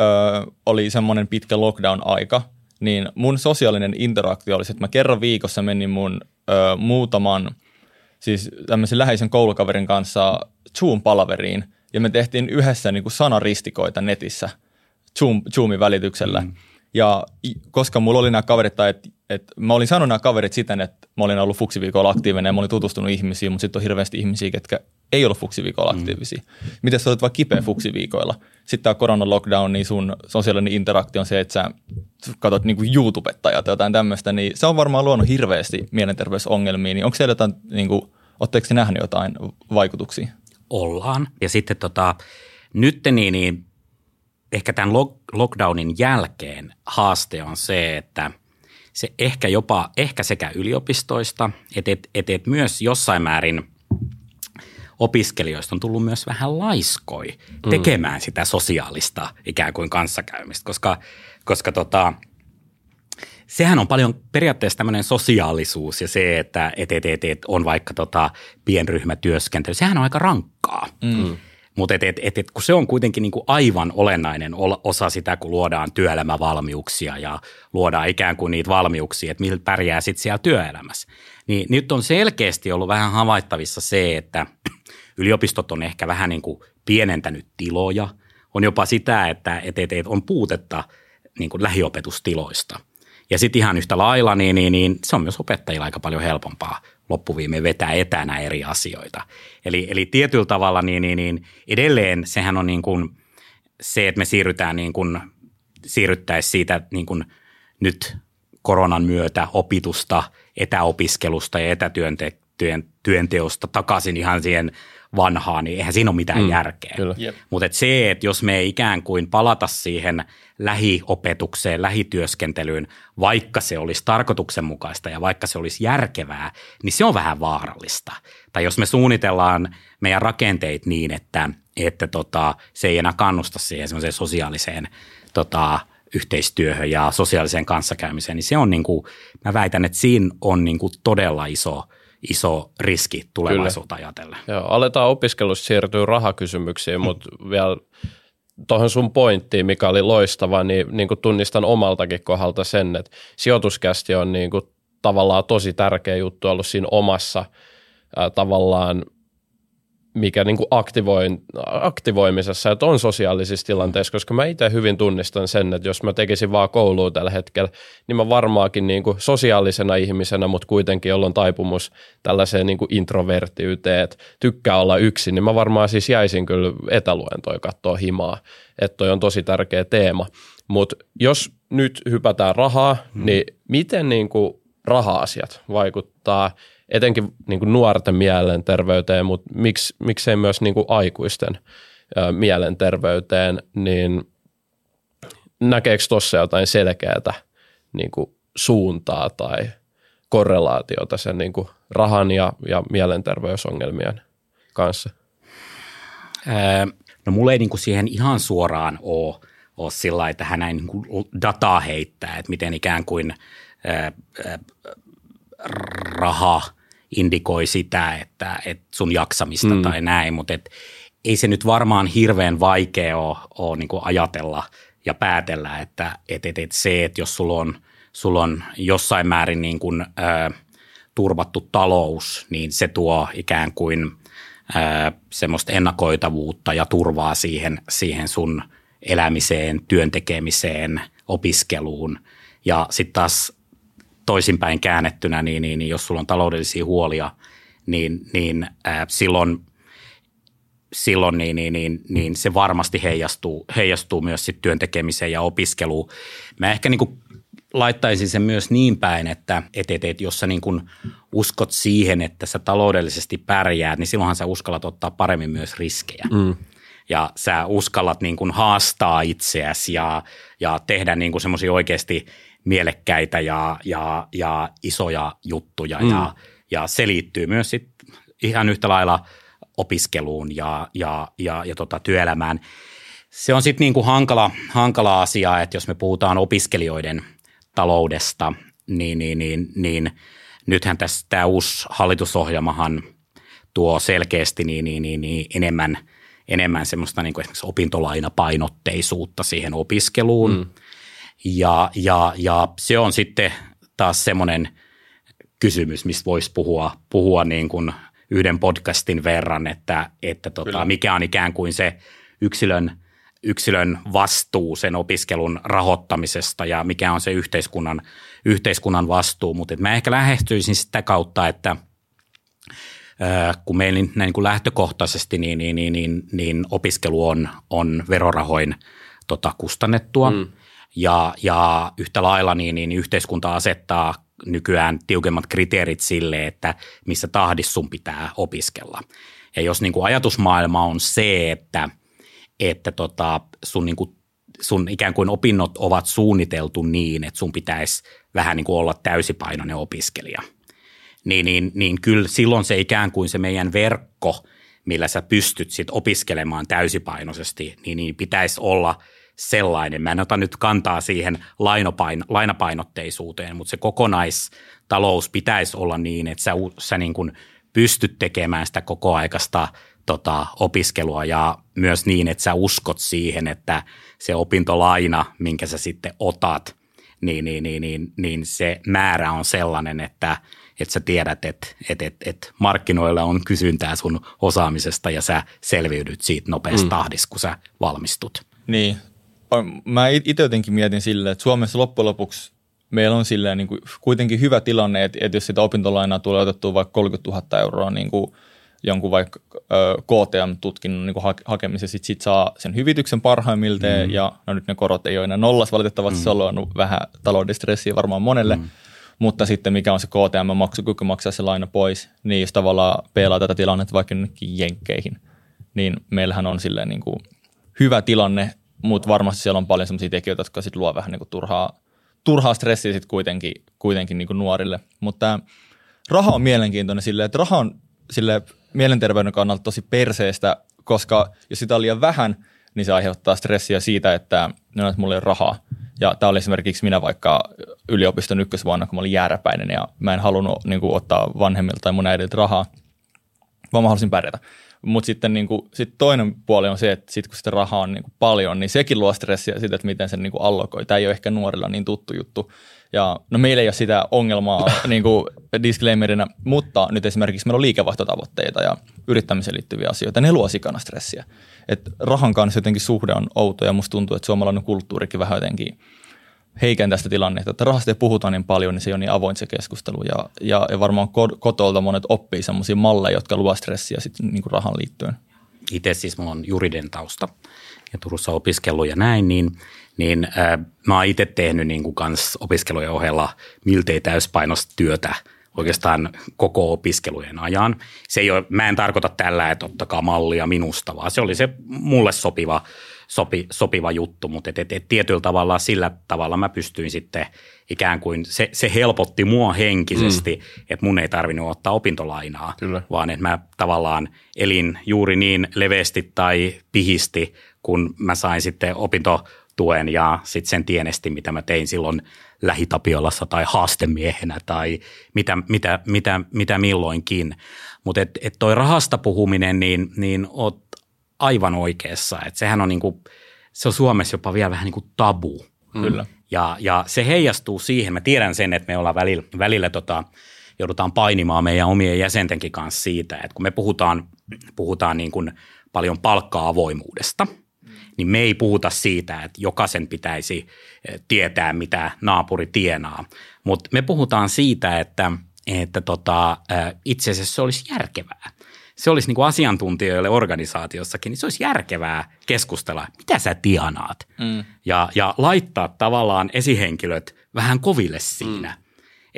ö, oli semmoinen pitkä lockdown-aika, niin mun sosiaalinen interaktio oli, että mä kerran viikossa menin mun ö, muutaman, siis tämmöisen läheisen koulukaverin kanssa Zoom-palaveriin, ja me tehtiin yhdessä niin kuin sanaristikoita netissä Zoom, Zoomin välityksellä. Mm. Ja koska mulla oli nämä kaverit, tai että et mä olin sanonut nämä kaverit siten, että mä olin ollut fuksiviikolla aktiivinen ja mä olin tutustunut ihmisiin, mutta sitten on hirveästi ihmisiä, ketkä ei ollut fuksiviikolla mm. aktiivisia. Mm. Miten sä olet vaikka kipeä fuksiviikoilla? Sitten tämä korona lockdown, niin sun sosiaalinen interaktio on se, että sä katsot niin kuin YouTubetta tai jotain tämmöistä, niin se on varmaan luonut hirveästi mielenterveysongelmia. Niin onko siellä jotain, niin kuin, ootteko nähnyt jotain vaikutuksia? Ollaan. Ja sitten tota, nyt niin, niin ehkä tämän lockdownin jälkeen haaste on se, että se ehkä jopa, ehkä sekä yliopistoista, että et, et, et myös jossain määrin opiskelijoista on tullut myös vähän laiskoi mm. tekemään sitä sosiaalista ikään kuin kanssakäymistä, koska, koska tota, sehän on paljon periaatteessa tämmöinen sosiaalisuus ja se, että et, et, et, et on vaikka tota pienryhmätyöskentely, sehän on aika rankkaa. Mm. Mutta et, et, et, et, kun se on kuitenkin niinku aivan olennainen osa sitä, kun luodaan työelämävalmiuksia ja luodaan ikään kuin niitä valmiuksia, että millä pärjää sitten siellä työelämässä. Niin nyt on selkeästi ollut vähän havaittavissa se, että yliopistot on ehkä vähän niin kuin pienentänyt tiloja. On jopa sitä, että et, et, et on puutetta niin kuin lähiopetustiloista. Ja sitten ihan yhtä lailla, niin, niin, niin se on myös opettajilla aika paljon helpompaa loppuviimeen vetää etänä eri asioita. Eli, eli tietyllä tavalla niin, niin, niin edelleen sehän on niin kuin se, että me siirrytään niin kuin, siirryttäisiin siitä niin kuin nyt koronan myötä opitusta, etäopiskelusta ja etätyönteosta takaisin ihan siihen vanhaa, niin eihän siinä ole mitään mm, järkeä. Mutta et se, että jos me ei ikään kuin palata siihen lähiopetukseen, lähityöskentelyyn, vaikka se olisi tarkoituksenmukaista ja vaikka se olisi järkevää, niin se on vähän vaarallista. Tai jos me suunnitellaan meidän rakenteet niin, että, että tota, se ei enää kannusta siihen sosiaaliseen tota, yhteistyöhön ja sosiaaliseen kanssakäymiseen, niin se on niin kuin, mä väitän, että siinä on niin kuin todella iso – iso riski tulevaisuutta Kyllä. ajatellen. Joo, aletaan opiskelussa siirtyä rahakysymyksiin, hmm. mutta vielä tuohon sun pointtiin, mikä oli loistava, niin, niin kuin tunnistan omaltakin kohdalta sen, että sijoituskästi on niin kuin tavallaan tosi tärkeä juttu ollut siinä omassa ää, tavallaan mikä niin kuin aktivoin, aktivoimisessa, että on sosiaalisissa tilanteissa, koska mä itse hyvin tunnistan sen, että jos mä tekisin vaan koulua tällä hetkellä, niin mä varmaankin niin kuin sosiaalisena ihmisenä, mutta kuitenkin jolla on taipumus tällaiseen niin kuin introvertiyteen, että tykkää olla yksin, niin mä varmaan siis jäisin kyllä etäluentoja katsoa himaa, että toi on tosi tärkeä teema. Mutta jos nyt hypätään rahaa, hmm. niin miten niin kuin raha-asiat vaikuttaa – etenkin niin kuin nuorten mielenterveyteen, mutta miksi, miksei myös niin kuin aikuisten mielenterveyteen, niin näkeekö tuossa jotain selkeää niin kuin suuntaa tai korrelaatiota sen niin kuin rahan ja, ja mielenterveysongelmien kanssa? No mulla ei niin kuin siihen ihan suoraan ole, ole sillä että hän näin niin dataa heittää, että miten ikään kuin öö, raha indikoi sitä, että, että sun jaksamista mm. tai näin, mutta et, ei se nyt varmaan hirveän vaikea ole, ole niin ajatella ja päätellä, että et, et, et se, että jos sulla on, sulla on jossain määrin niin kuin, ö, turvattu talous, niin se tuo ikään kuin ö, semmoista ennakoitavuutta ja turvaa siihen, siihen sun elämiseen, työntekemiseen, opiskeluun. Ja sitten taas toisinpäin käännettynä, niin, niin, niin jos sulla on taloudellisia huolia, niin, niin äh, silloin, silloin niin, niin, niin, niin se varmasti heijastuu, heijastuu myös sit työntekemiseen ja opiskeluun. Mä ehkä niin kuin laittaisin sen myös niin päin, että et, et, et, jos sä niin kuin uskot siihen, että sä taloudellisesti pärjäät, niin silloinhan sä uskallat ottaa paremmin myös riskejä. Mm. Ja sä uskallat niin kuin haastaa itseäsi ja, ja tehdä niin semmoisia oikeasti – mielekkäitä ja, ja, ja isoja juttuja mm. ja, ja se liittyy myös sit ihan yhtä lailla opiskeluun ja, ja, ja, ja tota työelämään. Se on sitten niin kuin hankala, hankala asia, että jos me puhutaan opiskelijoiden taloudesta, niin, niin, niin, niin nythän tässä tämä uusi hallitusohjelmahan tuo selkeästi niin, niin, niin, niin enemmän, enemmän semmoista niin kuin esimerkiksi opintolainapainotteisuutta siihen opiskeluun. Mm. Ja, ja, ja se on sitten taas semmoinen kysymys, mistä voisi puhua, puhua niin kuin yhden podcastin verran, että, että tota, mikä on ikään kuin se yksilön, yksilön vastuu sen opiskelun rahoittamisesta ja mikä on se yhteiskunnan, yhteiskunnan vastuu. Mutta mä ehkä lähestyisin sitä kautta, että kun meillä näin kuin lähtökohtaisesti niin, niin, niin, niin, niin opiskelu on, on verorahoin tota, kustannettua. Mm. Ja, ja yhtä lailla niin, niin yhteiskunta asettaa nykyään tiukemmat kriteerit sille, että missä tahdissa sun pitää opiskella. Ja jos niin kuin ajatusmaailma on se, että, että tota sun, niin kuin, sun ikään kuin opinnot ovat suunniteltu niin, että sun pitäisi vähän niin kuin olla täysipainoinen opiskelija, niin, niin, niin kyllä silloin se ikään kuin se meidän verkko, millä sä pystyt sit opiskelemaan täysipainoisesti, niin, niin pitäisi olla – sellainen. Mä en ota nyt kantaa siihen lainapain, lainapainotteisuuteen, mutta se kokonaistalous pitäisi olla niin, että sä, sä niin kuin pystyt tekemään sitä koko aikaista tota, opiskelua ja myös niin, että sä uskot siihen, että se opintolaina, minkä sä sitten otat, niin, niin, niin, niin, niin se määrä on sellainen, että, että sä tiedät, että, että, että, että markkinoilla on kysyntää sun osaamisesta ja sä selviydyt siitä nopeasti mm. tahdissa, kun sä valmistut. Niin, mä itse jotenkin mietin silleen, että Suomessa loppujen lopuksi meillä on silleen niin kuin kuitenkin hyvä tilanne, että, että jos sitä opintolainaa tulee otettua vaikka 30 000 euroa niin kuin jonkun vaikka KTM-tutkinnon niin hakemiseen, sitten sit saa sen hyvityksen parhaimmilteen, mm. ja no nyt ne korot ei ole enää nollas, valitettavasti mm. se on vähän taloudellista stressiä varmaan monelle, mm. mutta sitten mikä on se KTM-maksukyky maksaa se laina pois, niin jos tavallaan peilaa tätä tilannetta vaikka jonnekin jenkkeihin, niin meillähän on silleen niin kuin hyvä tilanne, mutta varmasti siellä on paljon sellaisia tekijöitä, jotka sit luo vähän niin kuin turhaa, turhaa stressiä sit kuitenkin, kuitenkin niin kuin nuorille. Mutta raha on mielenkiintoinen sille, että raha on sille mielenterveyden kannalta tosi perseestä, koska jos sitä on liian vähän, niin se aiheuttaa stressiä siitä, että, no, että mulla ei ole rahaa. Ja tämä oli esimerkiksi minä vaikka yliopiston ykkösvuonna, kun mä olin jääräpäinen ja mä en halunnut niin kuin, ottaa vanhemmilta tai mun äidiltä rahaa, vaan mä halusin pärjätä. Mutta sitten niin kuin, sit toinen puoli on se, että sit kun sitä rahaa on niin kuin paljon, niin sekin luo stressiä siitä, että miten sen niin kuin allokoi. Tämä ei ole ehkä nuorilla niin tuttu juttu. Ja no meillä ei ole sitä ongelmaa niin kuin disclaimerina, mutta nyt esimerkiksi meillä on liikevaihtotavoitteita ja yrittämiseen liittyviä asioita. Ne luo sikana stressiä. Et rahan kanssa jotenkin suhde on outo ja musta tuntuu, että suomalainen kulttuurikin vähän jotenkin – heikentää sitä tilannetta, että rahasta ei puhuta niin paljon, niin se on niin avoin se keskustelu. Ja, ja, ja varmaan kotolta monet oppii sellaisia malleja, jotka luovat stressiä sitten niin kuin rahan liittyen. Itse siis mulla on juridinen tausta ja Turussa opiskellut ja näin, niin, niin äh, mä oon itse tehnyt niin kuin kans opiskelujen ohella miltei täyspainosta työtä oikeastaan koko opiskelujen ajan. Se ei ole, mä en tarkoita tällä, että ottakaa mallia minusta, vaan se oli se mulle sopiva – sopi, sopiva juttu, mutta et, et, et tietyllä tavalla sillä tavalla mä pystyin sitten ikään kuin, se, se helpotti mua henkisesti, mm. että mun ei tarvinnut ottaa opintolainaa, Kyllä. vaan että mä tavallaan elin juuri niin leveästi tai pihisti, kun mä sain sitten opintotuen ja sitten sen tienesti, mitä mä tein silloin lähitapiolassa tai haastemiehenä tai mitä, mitä, mitä, mitä milloinkin. Mutta et, et toi rahasta puhuminen, niin, niin oot aivan oikeassa. Että sehän on, niin kuin, se on Suomessa jopa vielä vähän niin kuin tabu. Mm. Kyllä. Ja, ja se heijastuu siihen, mä tiedän sen, että me ollaan välillä, välillä tota, joudutaan painimaan meidän omien jäsentenkin kanssa siitä, että kun me puhutaan, puhutaan niin kuin paljon palkka-avoimuudesta, niin me ei puhuta siitä, että jokaisen pitäisi eh, tietää, mitä naapuri tienaa, mutta me puhutaan siitä, että, että tota, eh, itse asiassa se olisi järkevää se olisi niin kuin asiantuntijoille organisaatiossakin, niin se olisi järkevää keskustella, mitä sä tienaat. Mm. Ja, ja laittaa tavallaan esihenkilöt vähän koville siinä. Mm.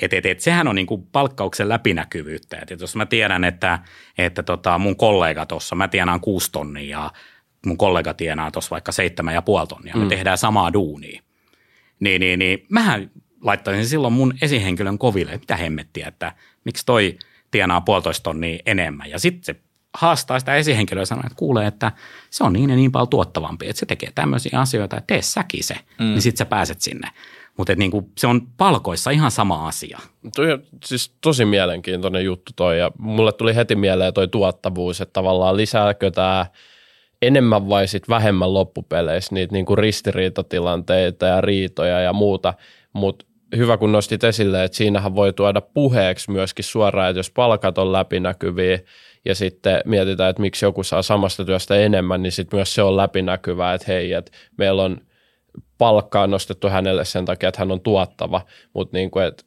Et, et, et, sehän on niin kuin palkkauksen läpinäkyvyyttä. Et, et jos mä tiedän, että, että tota mun kollega tuossa, mä tienaan kuusi tonnia ja mun kollega tienaa tuossa vaikka seitsemän ja puoli tonnia, mm. me tehdään samaa duunia. Niin, niin, niin mähän laittaisin silloin mun esihenkilön koville, mitä hemmettiä, että miksi toi tienaa puolitoista tonnia enemmän. Ja sitten se haastaa sitä esihenkilöä ja sanoo, että kuulee, että se on niin ja niin paljon tuottavampi, että se tekee tämmöisiä asioita, että tee säkin se, mm. niin sitten sä pääset sinne. Mutta niin se on palkoissa ihan sama asia. Toi on siis tosi mielenkiintoinen juttu toi ja mulle tuli heti mieleen toi tuottavuus, että tavallaan lisääkö tämä enemmän vai sit vähemmän loppupeleissä niitä niinku ristiriitatilanteita ja riitoja ja muuta, mutta hyvä kun nostit esille, että siinähän voi tuoda puheeksi myöskin suoraan, että jos palkat on läpinäkyviä ja sitten mietitään, että miksi joku saa samasta työstä enemmän, niin sitten myös se on läpinäkyvää, että hei, että meillä on palkkaa nostettu hänelle sen takia, että hän on tuottava, mutta niin kuin, että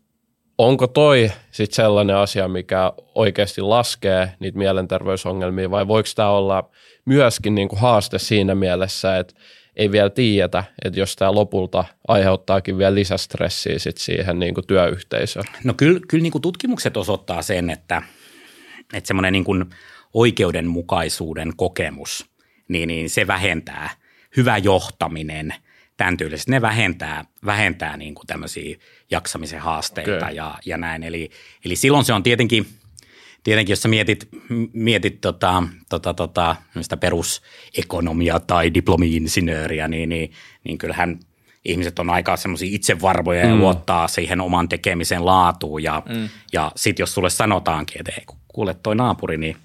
onko toi sitten sellainen asia, mikä oikeasti laskee niitä mielenterveysongelmia vai voiko tämä olla myöskin niin kuin haaste siinä mielessä, että ei vielä tiedetä, että jos tämä lopulta aiheuttaakin vielä lisästressiä sit siihen niin kuin työyhteisöön. No kyllä, kyllä niin kuin tutkimukset osoittaa sen, että, että semmoinen niin kuin oikeudenmukaisuuden kokemus, niin, niin se vähentää hyvä johtaminen, tämän tyylisesti, ne vähentää, vähentää niin kuin tämmöisiä jaksamisen haasteita okay. ja, ja näin. Eli, eli silloin se on tietenkin – tietenkin jos sä mietit, mietit tota, tota, tota, perusekonomia tai diplomi-insinööriä, niin, niin, niin kyllähän ihmiset on aika semmoisia itsevarvoja mm. ja luottaa siihen oman tekemisen laatuun. Ja, mm. ja sitten jos sulle sanotaankin, että ei, kuule toi naapuri, niin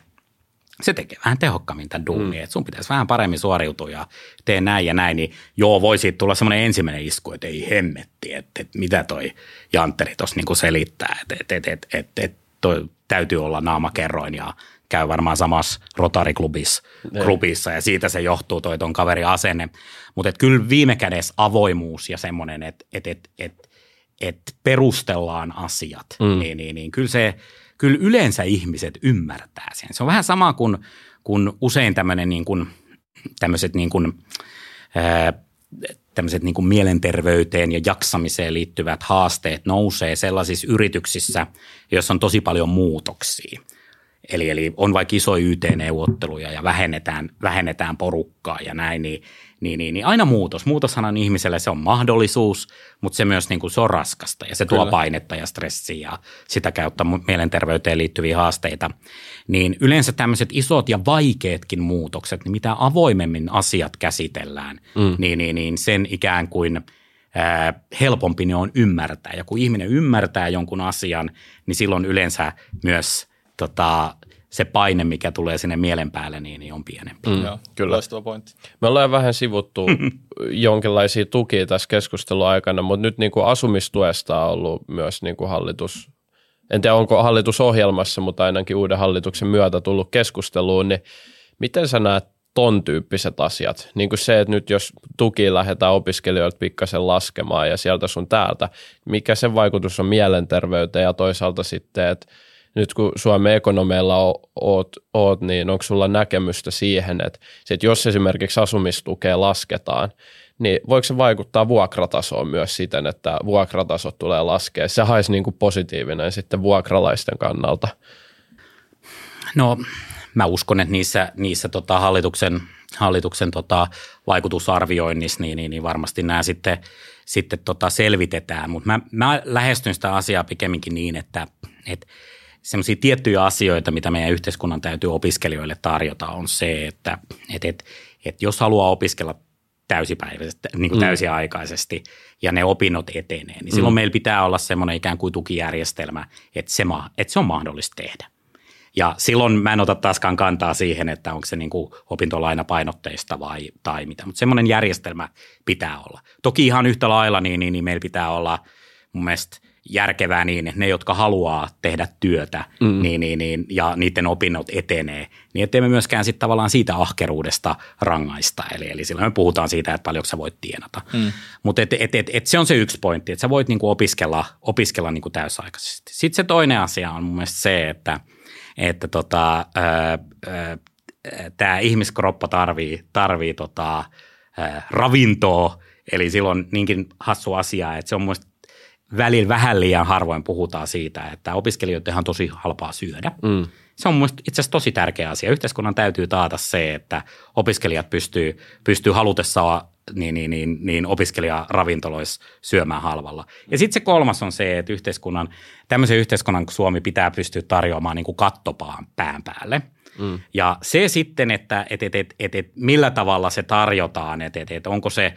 se tekee vähän tehokkaammin tämän duunin, mm. että sun pitäisi vähän paremmin suoriutua ja tee näin ja näin, niin joo, voisi tulla semmoinen ensimmäinen isku, että ei hemmetti, että, että mitä toi Jantteri tuossa niinku selittää, että, että, että, että, että, että toi täytyy olla naamakerroin ja käy varmaan samassa Rotary-klubissa klubissa, ja siitä se johtuu toi ton kaveri asenne. Mutta kyllä viime kädessä avoimuus ja semmoinen, että et, et, et, et perustellaan asiat, mm. niin, niin, niin kyllä se, kyllä yleensä ihmiset ymmärtää sen. Se on vähän sama kuin, kuin usein tämmöinen niin kuin, tämmöiset niin kuin, ää, tämmöiset niin kuin mielenterveyteen ja jaksamiseen liittyvät haasteet nousee sellaisissa yrityksissä, joissa on tosi paljon muutoksia. Eli, eli on vaikka isoja YT-neuvotteluja ja vähennetään, vähennetään porukkaa ja näin, niin niin, niin, niin aina muutos. Muutoshan on ihmiselle, se on mahdollisuus, mutta se myös niin kuin, se on raskasta ja se Kyllä. tuo painetta ja stressiä ja sitä kautta mielenterveyteen liittyviä haasteita. Niin yleensä tämmöiset isot ja vaikeatkin muutokset, niin mitä avoimemmin asiat käsitellään, mm. niin, niin, niin sen ikään kuin ää, helpompi ne on ymmärtää. Ja kun ihminen ymmärtää jonkun asian, niin silloin yleensä myös tota, se paine, mikä tulee sinne mielen päälle, niin, niin on pienempi. Mm, Joo, kyllä. Loistava pointti. Me ollaan vähän sivuttu jonkinlaisia tukia tässä keskustelun aikana, mutta nyt niin kuin asumistuesta on ollut myös niin kuin hallitus, en tiedä onko hallitusohjelmassa, mutta ainakin uuden hallituksen myötä tullut keskusteluun, niin miten sä näet ton tyyppiset asiat? Niin kuin se, että nyt jos tuki lähdetään opiskelijoilta pikkasen laskemaan ja sieltä sun täältä, mikä sen vaikutus on mielenterveyteen ja toisaalta sitten, että nyt kun Suomen ekonomeilla oot, oot, niin onko sulla näkemystä siihen, että, että jos esimerkiksi asumistukea lasketaan, niin voiko se vaikuttaa vuokratasoon myös siten, että vuokratasot tulee laskea? Se haisi niin kuin positiivinen sitten vuokralaisten kannalta. No mä uskon, että niissä, niissä tota hallituksen, hallituksen tota vaikutusarvioinnissa niin, niin, niin varmasti nämä sitten, sitten tota selvitetään, mutta mä, mä lähestyn sitä asiaa pikemminkin niin, että, että – semmoisia tiettyjä asioita, mitä meidän yhteiskunnan täytyy opiskelijoille tarjota, on se, että et, et, et jos haluaa opiskella täysipäiväisesti, niin kuin mm. täysiaikaisesti ja ne opinnot etenee, niin silloin mm. meillä pitää olla semmoinen ikään kuin tukijärjestelmä, että se, että se on mahdollista tehdä. Ja silloin mä en ota taaskaan kantaa siihen, että onko se niin kuin opintolainapainotteista vai, tai mitä, mutta semmoinen järjestelmä pitää olla. Toki ihan yhtä lailla niin, niin, niin meillä pitää olla mun mielestä – järkevää niin, että ne, jotka haluaa tehdä työtä mm. niin, niin, niin, ja niiden opinnot etenee, niin ettei me myöskään sitten tavallaan siitä ahkeruudesta rangaista. Eli, eli silloin me puhutaan siitä, että paljonko sä voit tienata. Mm. Mutta et, et, et, et se on se yksi pointti, että sä voit niinku opiskella, opiskella niinku täysaikaisesti. Sitten se toinen asia on mun mielestä se, että, että tota, tämä ihmiskroppa tarvii, tarvii tota, ää, ravintoa, eli silloin niinkin hassu asia, että se on mun välillä vähän liian harvoin puhutaan siitä, että opiskelijoiden on tosi halpaa syödä. Mm. Se on mielestäni itse asiassa tosi tärkeä asia. Yhteiskunnan täytyy taata se, että opiskelijat pystyy, pystyy halutessaan niin, niin, niin, niin opiskelijaravintoloissa syömään halvalla. Ja sitten se kolmas on se, että yhteiskunnan, tämmöisen yhteiskunnan Suomi pitää pystyä tarjoamaan niin kuin kattopaan pään päälle. Mm. Ja se sitten, että et, et, et, et, et, millä tavalla se tarjotaan, että et, et, onko se,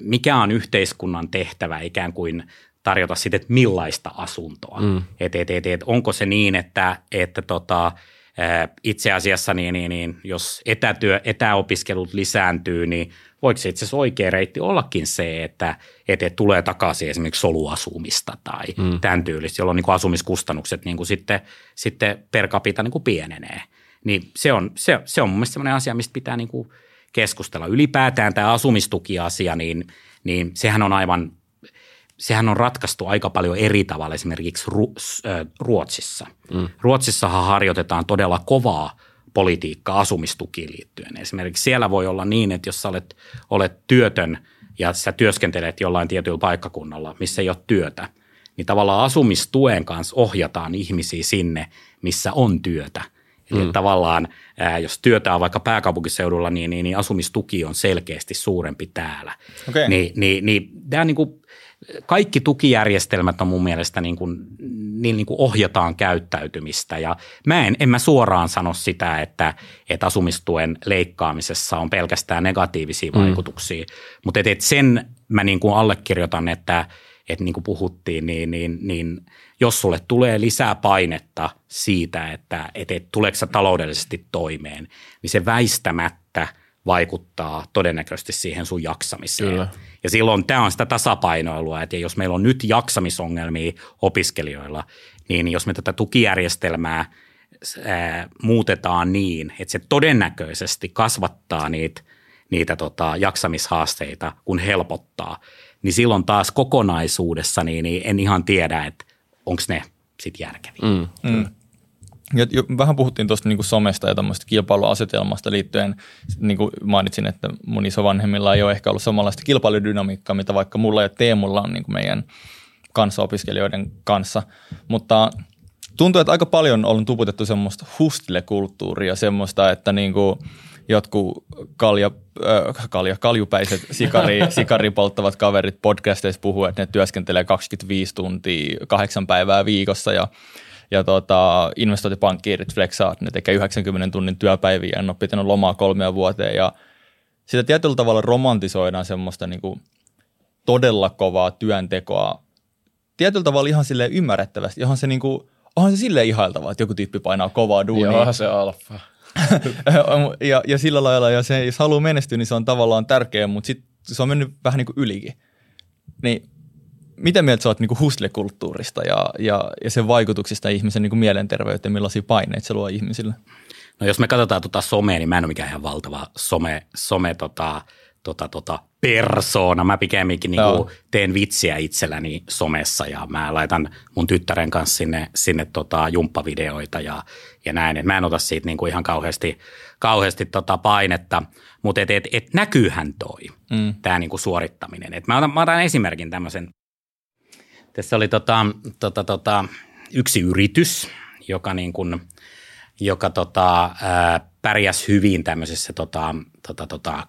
mikä on yhteiskunnan tehtävä ikään kuin tarjota sitten, että millaista asuntoa. Mm. Et, et, et, et, onko se niin, että, että tota, itse asiassa niin, niin, niin, jos etätyö, etäopiskelut lisääntyy, niin voiko se itse asiassa oikea reitti ollakin se, että, että tulee takaisin esimerkiksi soluasumista tai mm. tämän tyylistä, jolloin niin kuin asumiskustannukset niin kuin sitten, sitten per capita niin kuin pienenee. Niin se on, se, se on mun mielestä sellainen asia, mistä pitää niin kuin keskustella. Ylipäätään tämä asumistukiasia, niin, niin sehän on aivan sehän on ratkaistu aika paljon eri tavalla esimerkiksi Ruotsissa. Mm. Ruotsissahan harjoitetaan todella kovaa politiikkaa asumistukiin liittyen. Esimerkiksi siellä voi olla niin, että jos sä olet, olet työtön ja sä työskentelet jollain tietyllä paikkakunnalla, missä ei ole työtä, niin tavallaan asumistuen kanssa ohjataan ihmisiä sinne, missä on työtä. Eli mm. tavallaan, ää, jos työtä on vaikka pääkaupunkiseudulla, niin, niin, niin asumistuki on selkeästi suurempi täällä. Okay. Niin, niin, niin tämä niin kuin kaikki tukijärjestelmät on mun mielestä niin kuin, niin, niin kuin ohjataan käyttäytymistä ja mä en, en mä suoraan sano sitä, että, että asumistuen leikkaamisessa on pelkästään negatiivisia mm. vaikutuksia, mutta et, et sen mä niin kuin allekirjoitan, että, että niin kuin puhuttiin, niin, niin, niin jos sulle tulee lisää painetta siitä, että et, et, tuleeko sä taloudellisesti toimeen, niin se väistämättä vaikuttaa todennäköisesti siihen sun jaksamiseen. Kyllä. Ja silloin tämä on sitä tasapainoilua, että jos meillä on nyt jaksamisongelmia opiskelijoilla, niin jos me tätä tukijärjestelmää ää, muutetaan niin, että se todennäköisesti kasvattaa niitä, niitä tota, jaksamishaasteita, kun helpottaa, niin silloin taas kokonaisuudessa niin, niin en ihan tiedä, että onko ne sitten järkeviä. Mm. Mm. Ja jo, vähän puhuttiin tuosta niin somesta ja tämmöistä kilpailuasetelmasta liittyen. Niin kuin mainitsin, että mun isovanhemmilla ei ole ehkä ollut samanlaista kilpailudynamiikkaa, mitä vaikka mulla ja Teemulla on niin kuin meidän kanssaopiskelijoiden kanssa. Mutta tuntuu, että aika paljon on tuputettu semmoista hustile-kulttuuria, semmoista, että niin kuin jotkut kalja, äh, kalja, kaljupäiset sikari, sikari polttavat kaverit podcasteissa puhuu, että ne työskentelee 25 tuntia kahdeksan päivää viikossa ja ja tota, investointipankkiirit flexaa, että ne tekee 90 tunnin työpäiviä ja en ole pitänyt lomaa kolmea vuoteen ja sitä tietyllä tavalla romantisoidaan semmoista niin kuin todella kovaa työntekoa tietyllä tavalla ihan sille ymmärrettävästi, johon se niin kuin, onhan se sille ihailtavaa, että joku tyyppi painaa kovaa duunia. Joo, se alfa. ja, ja sillä lailla, ja se, jos haluaa menestyä, niin se on tavallaan tärkeä, mutta sitten se on mennyt vähän niin kuin ylikin. Niin mitä mieltä sä oot niin hustle-kulttuurista ja, ja, ja sen vaikutuksista ihmisen niin kuin mielenterveyteen, millaisia paineita se luo ihmisille? No jos me katsotaan tuota somea, niin mä en ole mikään ihan valtava some, some tota, tota, tota, persoona. Mä pikemminkin niin kuin teen vitsiä itselläni somessa ja mä laitan mun tyttären kanssa sinne, sinne tota, jumppavideoita ja, ja näin. Et mä en ota siitä niin kuin ihan kauheasti, kauheasti tota painetta, mutta et, et, et näkyyhän toi, mm. tämä niin kuin suorittaminen. Et mä, otan, mä otan esimerkin tämmöisen tässä oli tota, tota, tota, yksi yritys, joka, niin kuin, joka tota, ää, pärjäsi hyvin tämmöisessä tota, tota, tota,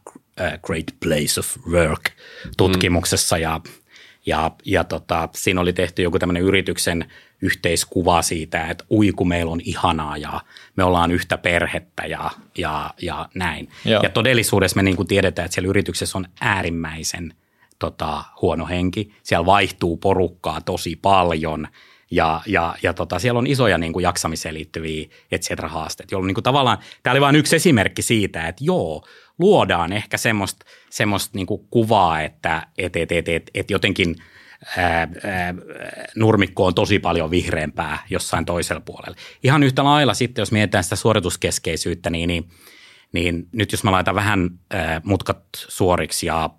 Great Place of Work-tutkimuksessa mm. ja, ja, ja tota, siinä oli tehty joku tämmöinen yrityksen yhteiskuva siitä, että ui kun meillä on ihanaa ja me ollaan yhtä perhettä ja, ja, ja näin. Joo. Ja todellisuudessa me niin kuin tiedetään, että siellä yrityksessä on äärimmäisen – tota, huono henki. Siellä vaihtuu porukkaa tosi paljon ja, ja, ja tota, siellä on isoja niin kuin jaksamiseen liittyviä et cetera haasteita, jolloin niin kuin tavallaan, tämä oli vain yksi esimerkki siitä, että joo, luodaan ehkä semmoista, semmoista niin kuin kuvaa, että et, et, et, et, et jotenkin ää, ää, nurmikko on tosi paljon vihreämpää jossain toisella puolella. Ihan yhtä lailla sitten, jos mietitään sitä suorituskeskeisyyttä, niin, niin, niin nyt jos mä laitan vähän ää, mutkat suoriksi ja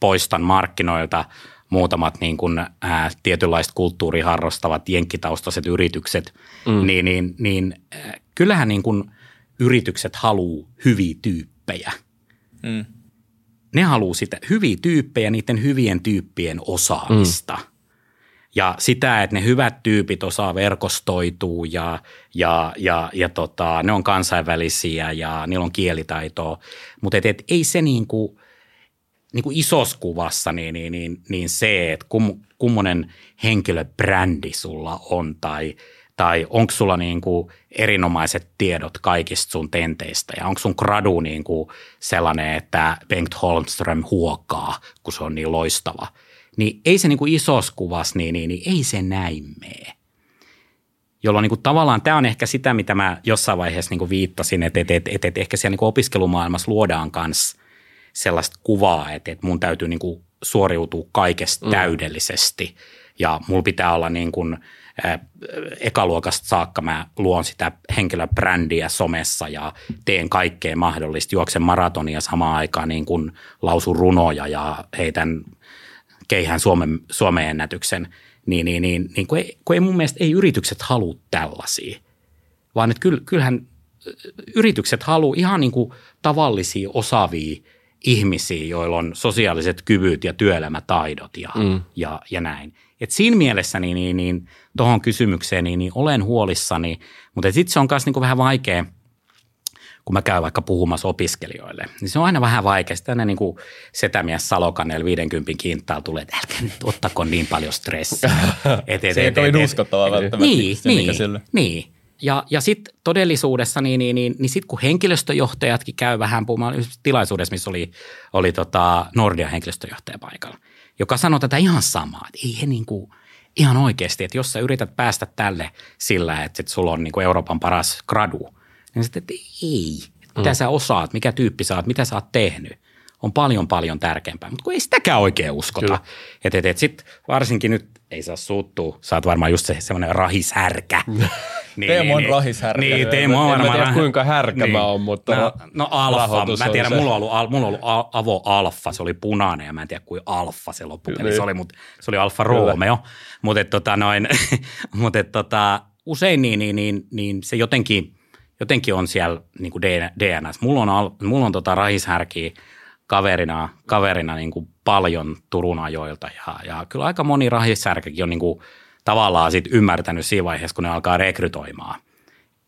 poistan markkinoilta muutamat niin kuin, ää, tietynlaista kulttuuria harrastavat jenkkitaustaiset yritykset, mm. niin, niin, niin ää, kyllähän niin kuin yritykset haluaa hyviä tyyppejä. Mm. Ne haluaa sitä hyviä tyyppejä, niiden hyvien tyyppien osaamista. Mm. Ja sitä, että ne hyvät tyypit osaa verkostoitua ja, ja, ja, ja tota, ne on kansainvälisiä ja niillä on kielitaitoa. Mutta et, et, ei se niin kuin – niin kuin isossa kuvassa niin, niin, niin, niin se, että kum, kummonen henkilöbrändi sulla on tai, tai onko sulla niin kuin erinomaiset tiedot kaikista sun tenteistä ja onko sun gradu niin kuin sellainen, että Bengt Holmström huokaa, kun se on niin loistava. Niin ei se niin kuin isossa kuvassa, niin, niin, niin ei se näin mene. Jolloin niin kuin tavallaan tämä on ehkä sitä, mitä mä jossain vaiheessa niin kuin viittasin, että, että, että, että, että ehkä siellä niin kuin opiskelumaailmassa luodaan kanssa sellaista kuvaa, että, että mun täytyy niin kuin suoriutua kaikesta mm. täydellisesti ja mulla pitää olla niin kuin – ekaluokasta saakka mä luon sitä henkilöbrändiä somessa ja teen kaikkea mahdollista. Juoksen maratonia samaan aikaan niin kuin lausun runoja ja heitän keihään Suomen, Suomen ennätyksen. Niin, niin, niin, niin kun, ei, kun ei mun mielestä ei yritykset halua tällaisia, vaan että kyllähän yritykset haluaa ihan niin kuin tavallisia osaavia ihmisiä, joilla on sosiaaliset kyvyt ja työelämätaidot ja, mm. ja, ja näin. Et siinä mielessä niin, niin, niin tuohon kysymykseen niin, niin olen huolissani, mutta sitten se on myös niin vähän vaikea, kun mä käyn vaikka puhumassa opiskelijoille, niin se on aina vähän vaikea. Sitten niin kuin setämies Salokanel 50 kintaa tulee, että älkää nyt ottako niin paljon stressiä. Et, et, se ei kovin uskottavaa välttämättä. Niin, se, niin, niin. Ja, ja sitten todellisuudessa, niin, niin, niin, niin sitten kun henkilöstöjohtajatkin käy vähän puhumaan tilaisuudessa, missä oli, oli tota Nordia henkilöstöjohtaja paikalla – joka sanoo tätä ihan samaa, että ei he niin kuin, ihan oikeasti, että jos sä yrität päästä tälle sillä, että, että sulla on niin kuin Euroopan paras gradu, niin sitten, että ei, mitä mm. sä osaat, mikä tyyppi sä oot, mitä sä oot tehnyt, on paljon paljon tärkeämpää, mutta kun ei sitäkään oikein uskota. Että et, et sitten varsinkin nyt ei saa suuttua, sä oot varmaan just se semmoinen rahishärkä, Niin, Teemo on niin, rahishärkä. Niin, Teemo on varmaan. En tiedä kuinka härkä niin. mä oon, mutta no, no alfa, mä en tiedä, mulla on ollut, mulla on ollut avo alfa, se oli punainen ja mä en tiedä kuin alfa se loppupeli niin. se oli, mutta se oli alfa Romeo. Mutta tota noin, mutta tota, usein niin, niin, niin, niin, se jotenkin, jotenkin on siellä niin kuin DNS. Mulla on, mulla on tota rahishärkiä kaverina, kaverina niin kuin paljon Turun ajoilta ja, ja kyllä aika moni rahishärkäkin on niin kuin – tavallaan sit ymmärtänyt siinä vaiheessa, kun ne alkaa rekrytoimaan.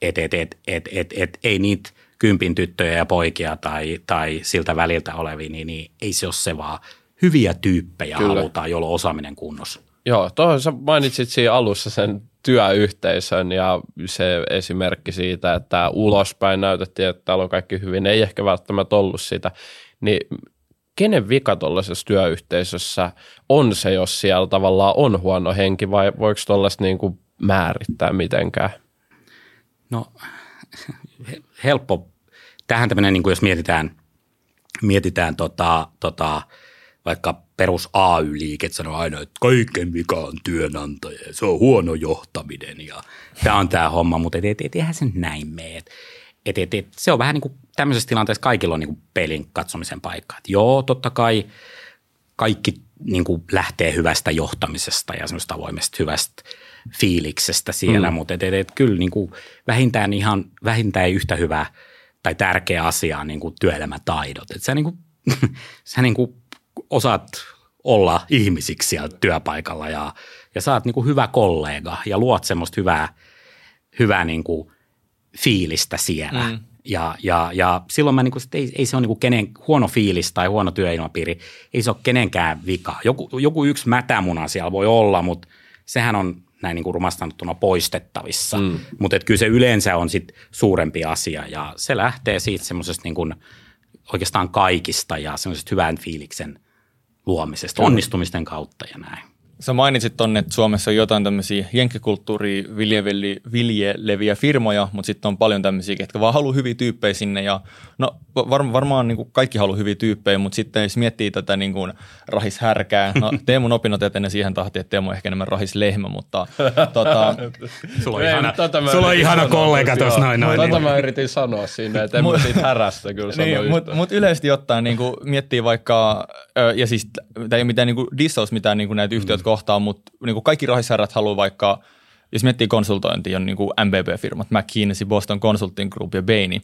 Että et, et, et, et, et, ei niitä kympin tyttöjä ja poikia tai, tai siltä väliltä olevia, niin, niin ei se ole se vaan hyviä tyyppejä Kyllä. halutaan, joilla on osaaminen kunnossa. Joo, tuohon sä mainitsit siinä alussa sen työyhteisön ja se esimerkki siitä, että ulospäin näytettiin, että täällä on kaikki hyvin, ei ehkä välttämättä ollut sitä. Niin kenen vika tuollaisessa työyhteisössä on se, jos siellä tavallaan on huono henki vai voiko tuollaista niin kuin määrittää mitenkään? No helppo. Tähän tämmöinen, niin kuin jos mietitään, mietitään tota, tota, vaikka perus AY-liike, sanoo aina, että kaiken vika on työnantaja ja se on huono johtaminen ja tämä on tämä homma, mutta et, et, et, eihän se näin mene. Et, et, et, se on vähän niin kuin tämmöisessä tilanteessa kaikilla on niin kuin pelin katsomisen paikka. Et joo, totta kai kaikki niin kuin lähtee hyvästä johtamisesta ja semmoista avoimesta hyvästä fiiliksestä siellä, mm. mutta et, et, et, kyllä niin kuin vähintään ihan vähintään yhtä hyvä tai tärkeä asia on niin kuin työelämätaidot. Et sä, niin kuin, sä niin kuin osaat olla ihmisiksi siellä työpaikalla ja, ja sä oot niin kuin hyvä kollega ja luot semmoista hyvää, hyvää niin kuin fiilistä siellä. Mm. Ja, ja, ja silloin mä niin kuin, ei, ei se ole niin kuin kenen huono fiilis tai huono työilmapiiri, ei se ole kenenkään vika. Joku, joku yksi mätämuna siellä voi olla, mutta sehän on näin niin kuin rumastanuttuna poistettavissa. Mm. Mutta kyllä se yleensä on sit suurempi asia ja se lähtee siitä semmoisesta niin kuin oikeastaan kaikista ja semmoisesta hyvän fiiliksen luomisesta, onnistumisten kautta ja näin. Sä mainitsit tonne, että Suomessa on jotain tämmöisiä jenkkikulttuuria viljeleviä firmoja, mutta sitten on paljon tämmöisiä, jotka vaan haluaa hyviä tyyppejä sinne. Ja, no var, varmaan niin kuin kaikki haluaa hyviä tyyppejä, mutta sitten jos miettii tätä niin kuin rahishärkää, no Teemun opinnot etenee siihen tahtiin, että Teemu on ehkä enemmän rahislehmä, mutta tota, sulla on ihana, tota sulla on ihana kollega tuossa noin. noin tota niin. mä yritin sanoa sinne, että en mä siitä härästä kyllä niin, Mutta mut yleisesti ottaen niin kuin miettii vaikka, ja siis tämä ei ole mitään niin kuin dissaus mitään niin kuin näitä yhtiöitä mm kohtaan, mutta niin kuin kaikki rahishärät haluaa vaikka, jos miettii konsultointia, on niin kuin MBB-firmat, McKinsey, Boston Consulting Group ja Bain.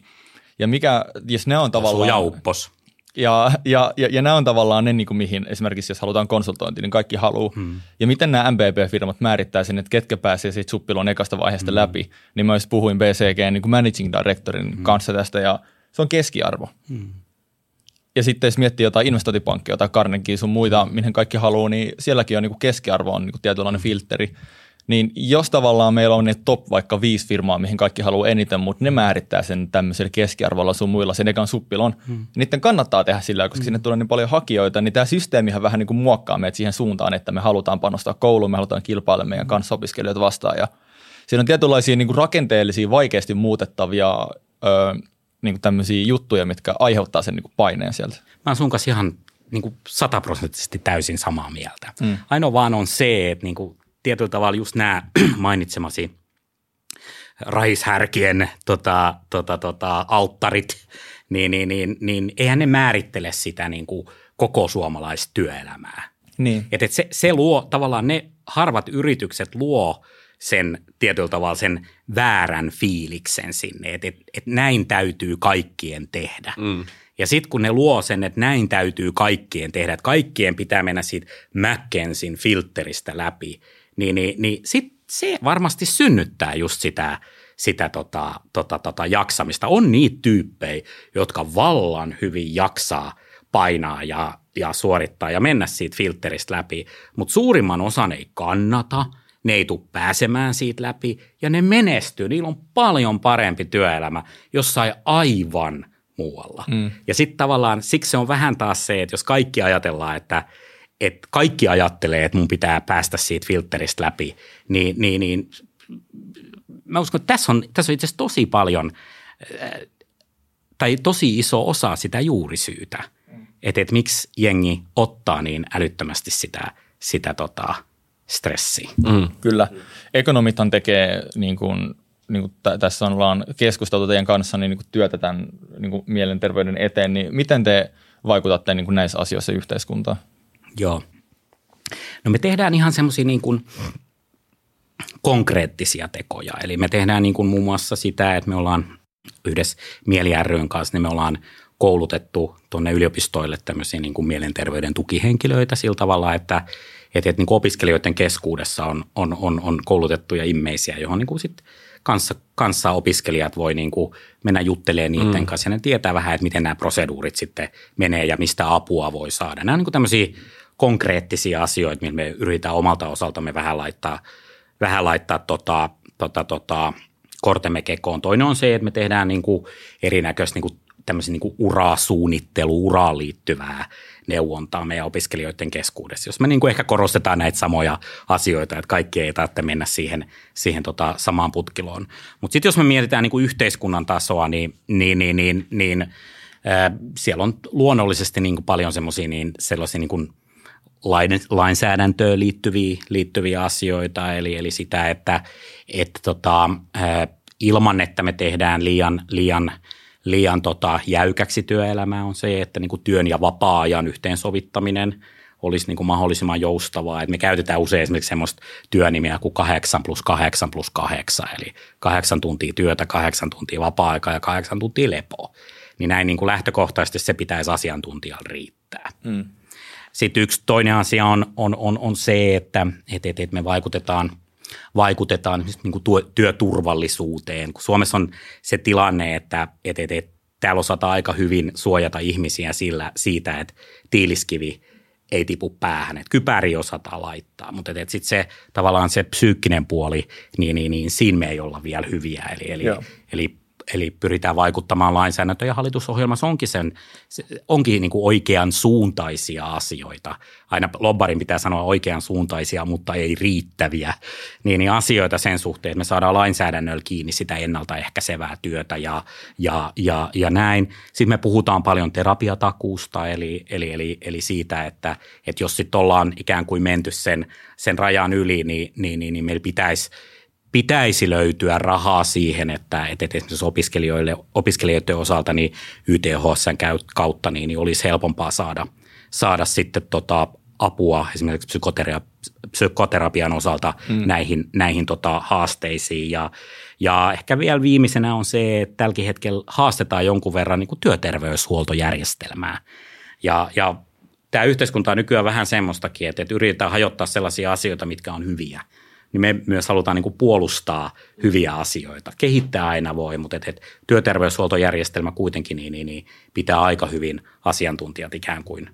Ja mikä, jos ne on tavallaan... Jauppos. Ja, ja, ja, ja nämä on tavallaan ne, niin kuin mihin esimerkiksi jos halutaan konsultointi, niin kaikki haluaa. Hmm. Ja miten nämä MBB-firmat määrittää sen, että ketkä pääsee siitä suppilon ekasta vaiheesta hmm. läpi, niin mä just puhuin BCG niin kuin managing directorin hmm. kanssa tästä, ja se on keskiarvo. Hmm. Ja sitten jos miettii jotain investointipankkia tai Carnegie sun muita, minne kaikki haluaa, niin sielläkin on niin kuin keskiarvo on niin tietynlainen filteri. Niin jos tavallaan meillä on ne top vaikka viisi firmaa, mihin kaikki haluaa eniten, mutta ne määrittää sen tämmöisellä keskiarvolla sun muilla sen ekan suppilon, hmm. niiden kannattaa tehdä sillä, koska hmm. sinne tulee niin paljon hakijoita, niin tämä systeemihän vähän niin kuin muokkaa meitä siihen suuntaan, että me halutaan panostaa kouluun, me halutaan kilpailla meidän hmm. kanssaopiskelijoita vastaan ja siinä on tietynlaisia niin kuin rakenteellisia, vaikeasti muutettavia ö, niin kuin tämmöisiä juttuja, mitkä aiheuttaa sen niin kuin paineen sieltä. Mä oon sun kanssa ihan niin kuin sataprosenttisesti täysin samaa mieltä. Mm. Ainoa vaan on se, että niin kuin tietyllä tavalla just nämä mainitsemasi rahishärkien tota, tota, tota, alttarit, niin, niin, niin, niin eihän ne määrittele sitä niin kuin koko suomalaista työelämää. Niin. Et, et se, se luo tavallaan ne harvat yritykset luo sen tietyllä tavalla sen väärän fiiliksen sinne, että et, et näin täytyy kaikkien tehdä. Mm. Ja sitten kun ne luo sen, että näin täytyy kaikkien tehdä, että kaikkien pitää mennä siitä McKensin filteristä läpi, niin, niin, niin sit se varmasti synnyttää just sitä, sitä tota, tota, tota jaksamista. On niitä tyyppejä, jotka vallan hyvin jaksaa painaa ja, ja suorittaa ja mennä siitä filteristä läpi, mutta suurimman osan ei kannata, ne ei tule pääsemään siitä läpi ja ne menestyy. Niillä on paljon parempi työelämä jossain aivan – muualla. Mm. Ja sitten tavallaan siksi se on vähän taas se, että jos kaikki ajatellaan, että, että kaikki ajattelee, että mun pitää päästä siitä filteristä läpi, niin, niin, niin mä uskon, että tässä on, tässä on itse asiassa tosi paljon äh, tai tosi iso osa sitä juurisyytä, että, että miksi jengi ottaa niin älyttömästi sitä, sitä tota, stressiä. Mm. Kyllä. Ekonomithan tekee niin kuin niin kuin t- tässä on ollaan keskusteltu teidän kanssa niin, niin kuin työtä tämän niin kuin mielenterveyden eteen, niin miten te vaikutatte niin kuin näissä asioissa yhteiskuntaan? Joo. No me tehdään ihan semmoisia niin kuin konkreettisia tekoja. Eli me tehdään niin kuin muun muassa sitä, että me ollaan yhdessä Mieli ryn kanssa, niin me ollaan koulutettu tuonne yliopistoille tämmöisiä niin kuin mielenterveyden tukihenkilöitä sillä tavalla, että, että, että niin opiskelijoiden keskuudessa on, on, on, on koulutettuja immeisiä, johon niin kuin sit kanssa, kanssa opiskelijat voi niin kuin mennä juttelemaan niiden mm. kanssa ja ne tietää vähän, että miten nämä proseduurit sitten menee ja mistä apua voi saada. Nämä on niin tämmöisiä konkreettisia asioita, millä me yritetään omalta osaltamme vähän laittaa, vähän laittaa tota, tota, tota, kortemme kekoon. Toinen on se, että me tehdään niin kuin erinäköistä niin kuin tämmöisen niin urasuunnittelu, uraan liittyvää neuvontaa meidän opiskelijoiden keskuudessa. Jos me niin kuin ehkä korostetaan näitä samoja asioita, että kaikki ei tarvitse mennä siihen, siihen tota samaan putkiloon. Mutta sitten jos me mietitään niin kuin yhteiskunnan tasoa, niin, niin, niin, niin, niin äh, siellä on luonnollisesti niin kuin paljon semmoisia niin, sellaisia niin kuin lainsäädäntöön liittyviä, liittyviä asioita, eli, eli sitä, että, että tota, äh, ilman, että me tehdään liian, liian – liian tota, jäykäksi työelämää on se, että niin kuin työn ja vapaa-ajan yhteensovittaminen olisi niin kuin mahdollisimman joustavaa. Et me käytetään usein esimerkiksi sellaista työnimiä kuin 8 plus 8 plus 8, eli kahdeksan tuntia työtä, kahdeksan tuntia vapaa-aikaa ja kahdeksan tuntia lepoa. Niin näin niin kuin lähtökohtaisesti se pitäisi asiantuntijalle riittää. Mm. Sitten yksi toinen asia on, on, on, on se, että et, et, et me vaikutetaan – vaikutetaan niin kuin työturvallisuuteen. Kun Suomessa on se tilanne, että et, et, et, täällä osataan aika hyvin suojata ihmisiä sillä, siitä, että tiiliskivi ei tipu päähän, että kypäri osataan laittaa, mutta sitten se tavallaan se psyykkinen puoli, niin, niin, niin siinä me ei olla vielä hyviä. Eli, eli, eli eli pyritään vaikuttamaan lainsäädäntöön ja hallitusohjelmassa onkin, sen, onkin niin kuin oikean suuntaisia asioita. Aina lobbarin pitää sanoa oikean suuntaisia, mutta ei riittäviä, niin, niin asioita sen suhteen, että me saadaan lainsäädännöllä kiinni sitä ennaltaehkäisevää työtä ja, ja, ja, ja näin. Sitten me puhutaan paljon terapiatakuusta, eli, eli, eli, eli siitä, että, että jos sitten ollaan ikään kuin menty sen, sen rajan yli, niin, niin, niin, niin meillä pitäisi – pitäisi löytyä rahaa siihen, että, että esimerkiksi opiskelijoille, opiskelijoiden osalta niin YTHSn kautta niin, niin olisi helpompaa saada, saada sitten tota apua esimerkiksi psykoterapia, psykoterapian osalta mm. näihin, näihin tota haasteisiin. Ja, ja ehkä vielä viimeisenä on se, että tälläkin hetkellä haastetaan jonkun verran niin kuin työterveyshuoltojärjestelmää. Ja, ja tämä yhteiskunta on nykyään vähän semmoistakin, että, että yritetään hajottaa sellaisia asioita, mitkä on hyviä – niin me myös halutaan niin kuin puolustaa hyviä asioita. Kehittää aina voi, mutta et, et työterveyshuoltojärjestelmä kuitenkin niin, niin, niin pitää aika hyvin asiantuntijat ikään kuin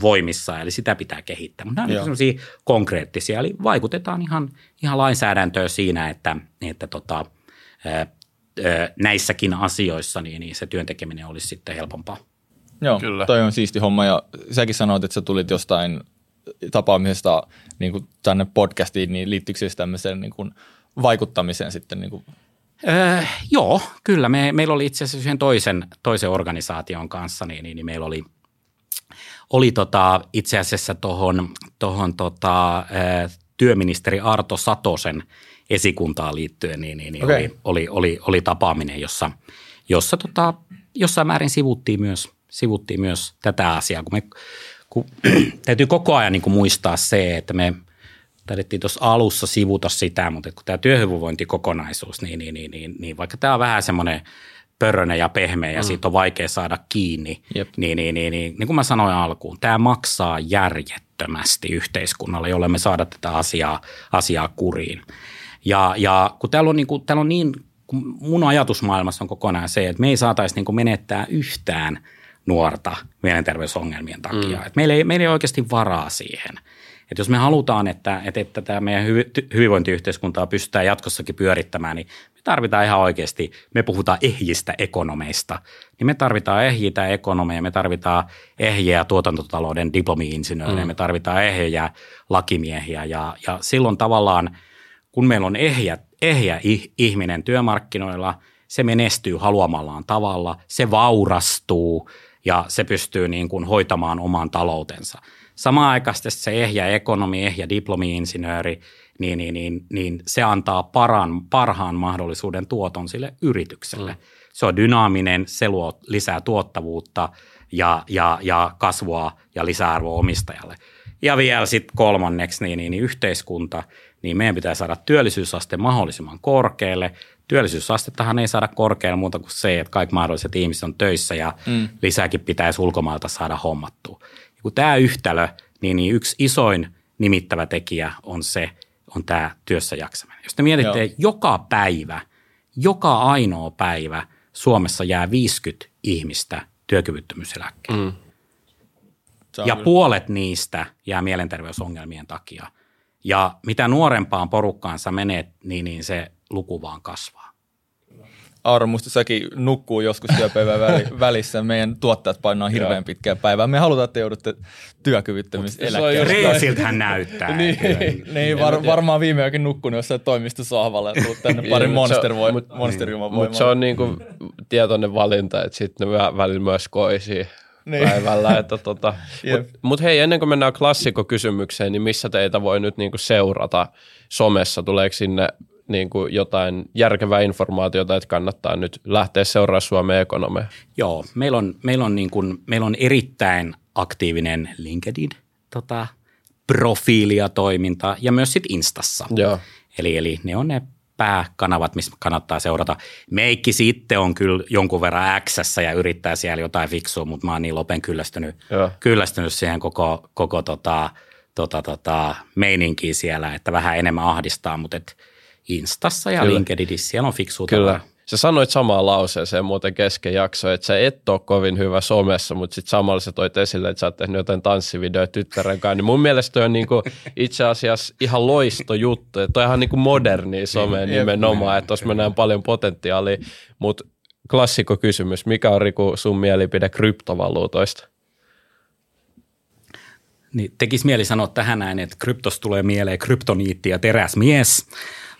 voimissa, eli sitä pitää kehittää. Mutta nämä on sellaisia konkreettisia, eli vaikutetaan ihan, ihan lainsäädäntöön siinä, että, että tota, näissäkin asioissa niin, niin se työntekeminen olisi sitten helpompaa. Joo, Kyllä. toi on siisti homma ja säkin sanoit, että sä tulit jostain tapaamisesta niin kuin tänne podcastiin, niin liittyykö siis tämmöiseen niin kuin vaikuttamiseen sitten? Niin kuin? Öö, joo, kyllä. Me, meillä oli itse asiassa yhden toisen, toisen organisaation kanssa, niin, niin, niin meillä oli, oli tota, itse asiassa tuohon tohon, tota, työministeri Arto Satosen esikuntaan liittyen, niin, niin, niin okay. oli, oli, oli, oli, tapaaminen, jossa, jossa tota, jossain määrin sivuttiin myös, sivuttiin myös tätä asiaa, kun me kun, täytyy koko ajan niin kuin muistaa se, että me taidettiin tuossa alussa sivuta sitä, mutta kun tämä työhyvinvointikokonaisuus, niin, niin, niin, niin, niin vaikka tämä on vähän semmoinen pörrönen ja pehmeä ja mm. siitä on vaikea saada kiinni, Jep. niin, niin, niin, niin, niin kuin mä sanoin alkuun, tämä maksaa järjettömästi yhteiskunnalle, jolle me saada tätä asiaa, asiaa kuriin. Ja, ja kun täällä on, niin kuin, täällä on niin, kun mun ajatusmaailmassa on kokonaan se, että me ei saataisi niin menettää yhtään nuorta mielenterveysongelmien takia. Mm. Et meillä, ei, meillä ei oikeasti varaa siihen. Et jos me halutaan, että, että, että tämä meidän hyvinvointiyhteiskuntaa pystytään jatkossakin pyörittämään, niin me tarvitaan ihan oikeasti, me puhutaan ehjistä ekonomeista, niin me tarvitaan ehjiä ekonomeja, me tarvitaan ehjiä tuotantotalouden diplomi-insinöörejä, mm. me tarvitaan ehjiä lakimiehiä ja, ja silloin tavallaan – kun meillä on ehjä, ehjä ihminen työmarkkinoilla, se menestyy haluamallaan tavalla, se vaurastuu ja se pystyy niin kuin hoitamaan oman taloutensa. Samaan aikaan se ehjä ekonomi, ehjä diplomi-insinööri, niin, niin, niin, niin se antaa paran, parhaan mahdollisuuden tuoton sille yritykselle. Mm. Se on dynaaminen, se luo lisää tuottavuutta ja, ja, ja kasvua ja lisäarvoa omistajalle. Ja vielä sitten kolmanneksi niin, niin, niin yhteiskunta – niin meidän pitää saada työllisyysaste mahdollisimman korkealle. Työllisyysastettahan ei saada korkealle muuta kuin se, että kaikki mahdolliset ihmiset on töissä ja mm. lisääkin pitäisi ulkomailta saada hommattua. Ja kun tämä yhtälö, niin, niin yksi isoin nimittävä tekijä on se, on tämä työssä jaksaminen. Jos te mietitte, Joo. joka päivä, joka ainoa päivä Suomessa jää 50 ihmistä työkyvyttömyyseläkkeelle. Mm. Ja kyllä. puolet niistä jää mielenterveysongelmien takia – ja mitä nuorempaan porukkaansa menet, niin, niin se luku vaan kasvaa. Aaro, musta säkin nukkuu joskus työpäivän välissä. Meidän tuottajat painaa hirveän pitkää päivää. Me halutaan, että joudutte työkyvyttömyyseläkkeelle. Reesiltähän näyttää. niin, niin var, varmaan viime ajan nukkunut jossain toimistosohvalla ja tullut tänne pari monster voi, mut, voimaa. Mutta se on niinku tietoinen valinta, että sitten ne välillä myös koisii niin. päivällä. Että tota, Mutta mut hei, ennen kuin mennään klassikokysymykseen, niin missä teitä voi nyt niinku seurata somessa? Tuleeko sinne niinku jotain järkevää informaatiota, että kannattaa nyt lähteä seuraamaan Suomen ekonomia? Joo, meillä on, meillä on, niin kuin, meillä on erittäin aktiivinen LinkedIn tota, profiili ja toiminta ja myös sitten Instassa. Joo. Eli, eli ne on ne pääkanavat, missä kannattaa seurata. Meikki sitten on kyllä jonkun verran x ja yrittää siellä jotain fiksua, mutta mä oon niin lopen kyllästynyt, kyllästynyt siihen koko, koko tota, tota, tota, meininkiin siellä, että vähän enemmän ahdistaa, mutta et Instassa ja LinkedInissä siellä on fiksua Kyllä. Sä sanoit samaa lauseeseen muuten kesken jakso, että sä et ole kovin hyvä somessa, mutta sitten samalla sä toit esille, että sä oot tehnyt jotain tanssivideoja tyttären kanssa. Niin mun mielestä toi on niinku itse asiassa ihan loisto juttu. Toi on ihan niinku moderni some niin, nimenomaan, että tuossa mä näen paljon potentiaalia. Mutta klassikko kysymys, mikä on Riku sun mielipide kryptovaluutoista? Niin, tekisi mieli sanoa tähän näin, että kryptos tulee mieleen kryptoniitti ja teräsmies.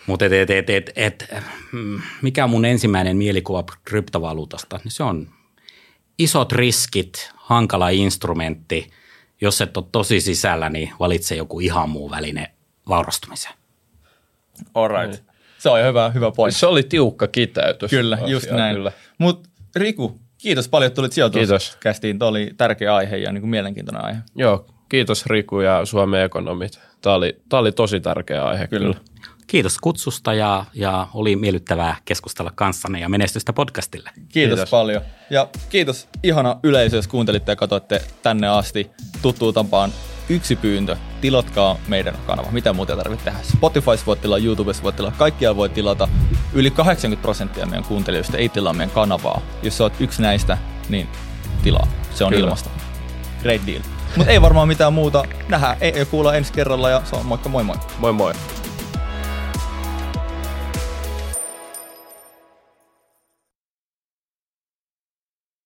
Mutta et, et, et, et, et, mm, mikä on mun ensimmäinen mielikuva kryptovaluutasta? Niin se on isot riskit, hankala instrumentti. Jos et ole tosi sisällä, niin valitse joku ihan muu väline vaurastumiseen. All right. Mm. Se on hyvä, hyvä pointti. Se oli tiukka kiteytys. Kyllä, Asia, just näin. Mutta Riku, kiitos paljon, että tulit sijoituskästiin. Tämä oli tärkeä aihe ja niin kuin mielenkiintoinen aihe. Joo, kiitos Riku ja Suomen ekonomit. Tämä oli, tämä oli tosi tärkeä aihe kyllä. kyllä. Kiitos kutsusta ja, ja oli miellyttävää keskustella kanssanne ja menestystä podcastille. Kiitos, kiitos. paljon. Ja kiitos ihana yleisö, jos kuuntelitte ja katsoitte tänne asti. Tuttuun tapaan yksi pyyntö, tilatkaa meidän kanava. Mitä muuta tarvitsee tehdä? Spotify voit tilata, YouTubessa voit tilata, kaikkialla voi tilata. Yli 80 prosenttia meidän kuuntelijoista ei tilaa meidän kanavaa. Jos sä oot yksi näistä, niin tilaa. Se on Kyllä. ilmasta. Great deal. Mutta ei varmaan mitään muuta. Nähdään ei, ei kuulla ensi kerralla ja se on moikka moi moi. Moi moi.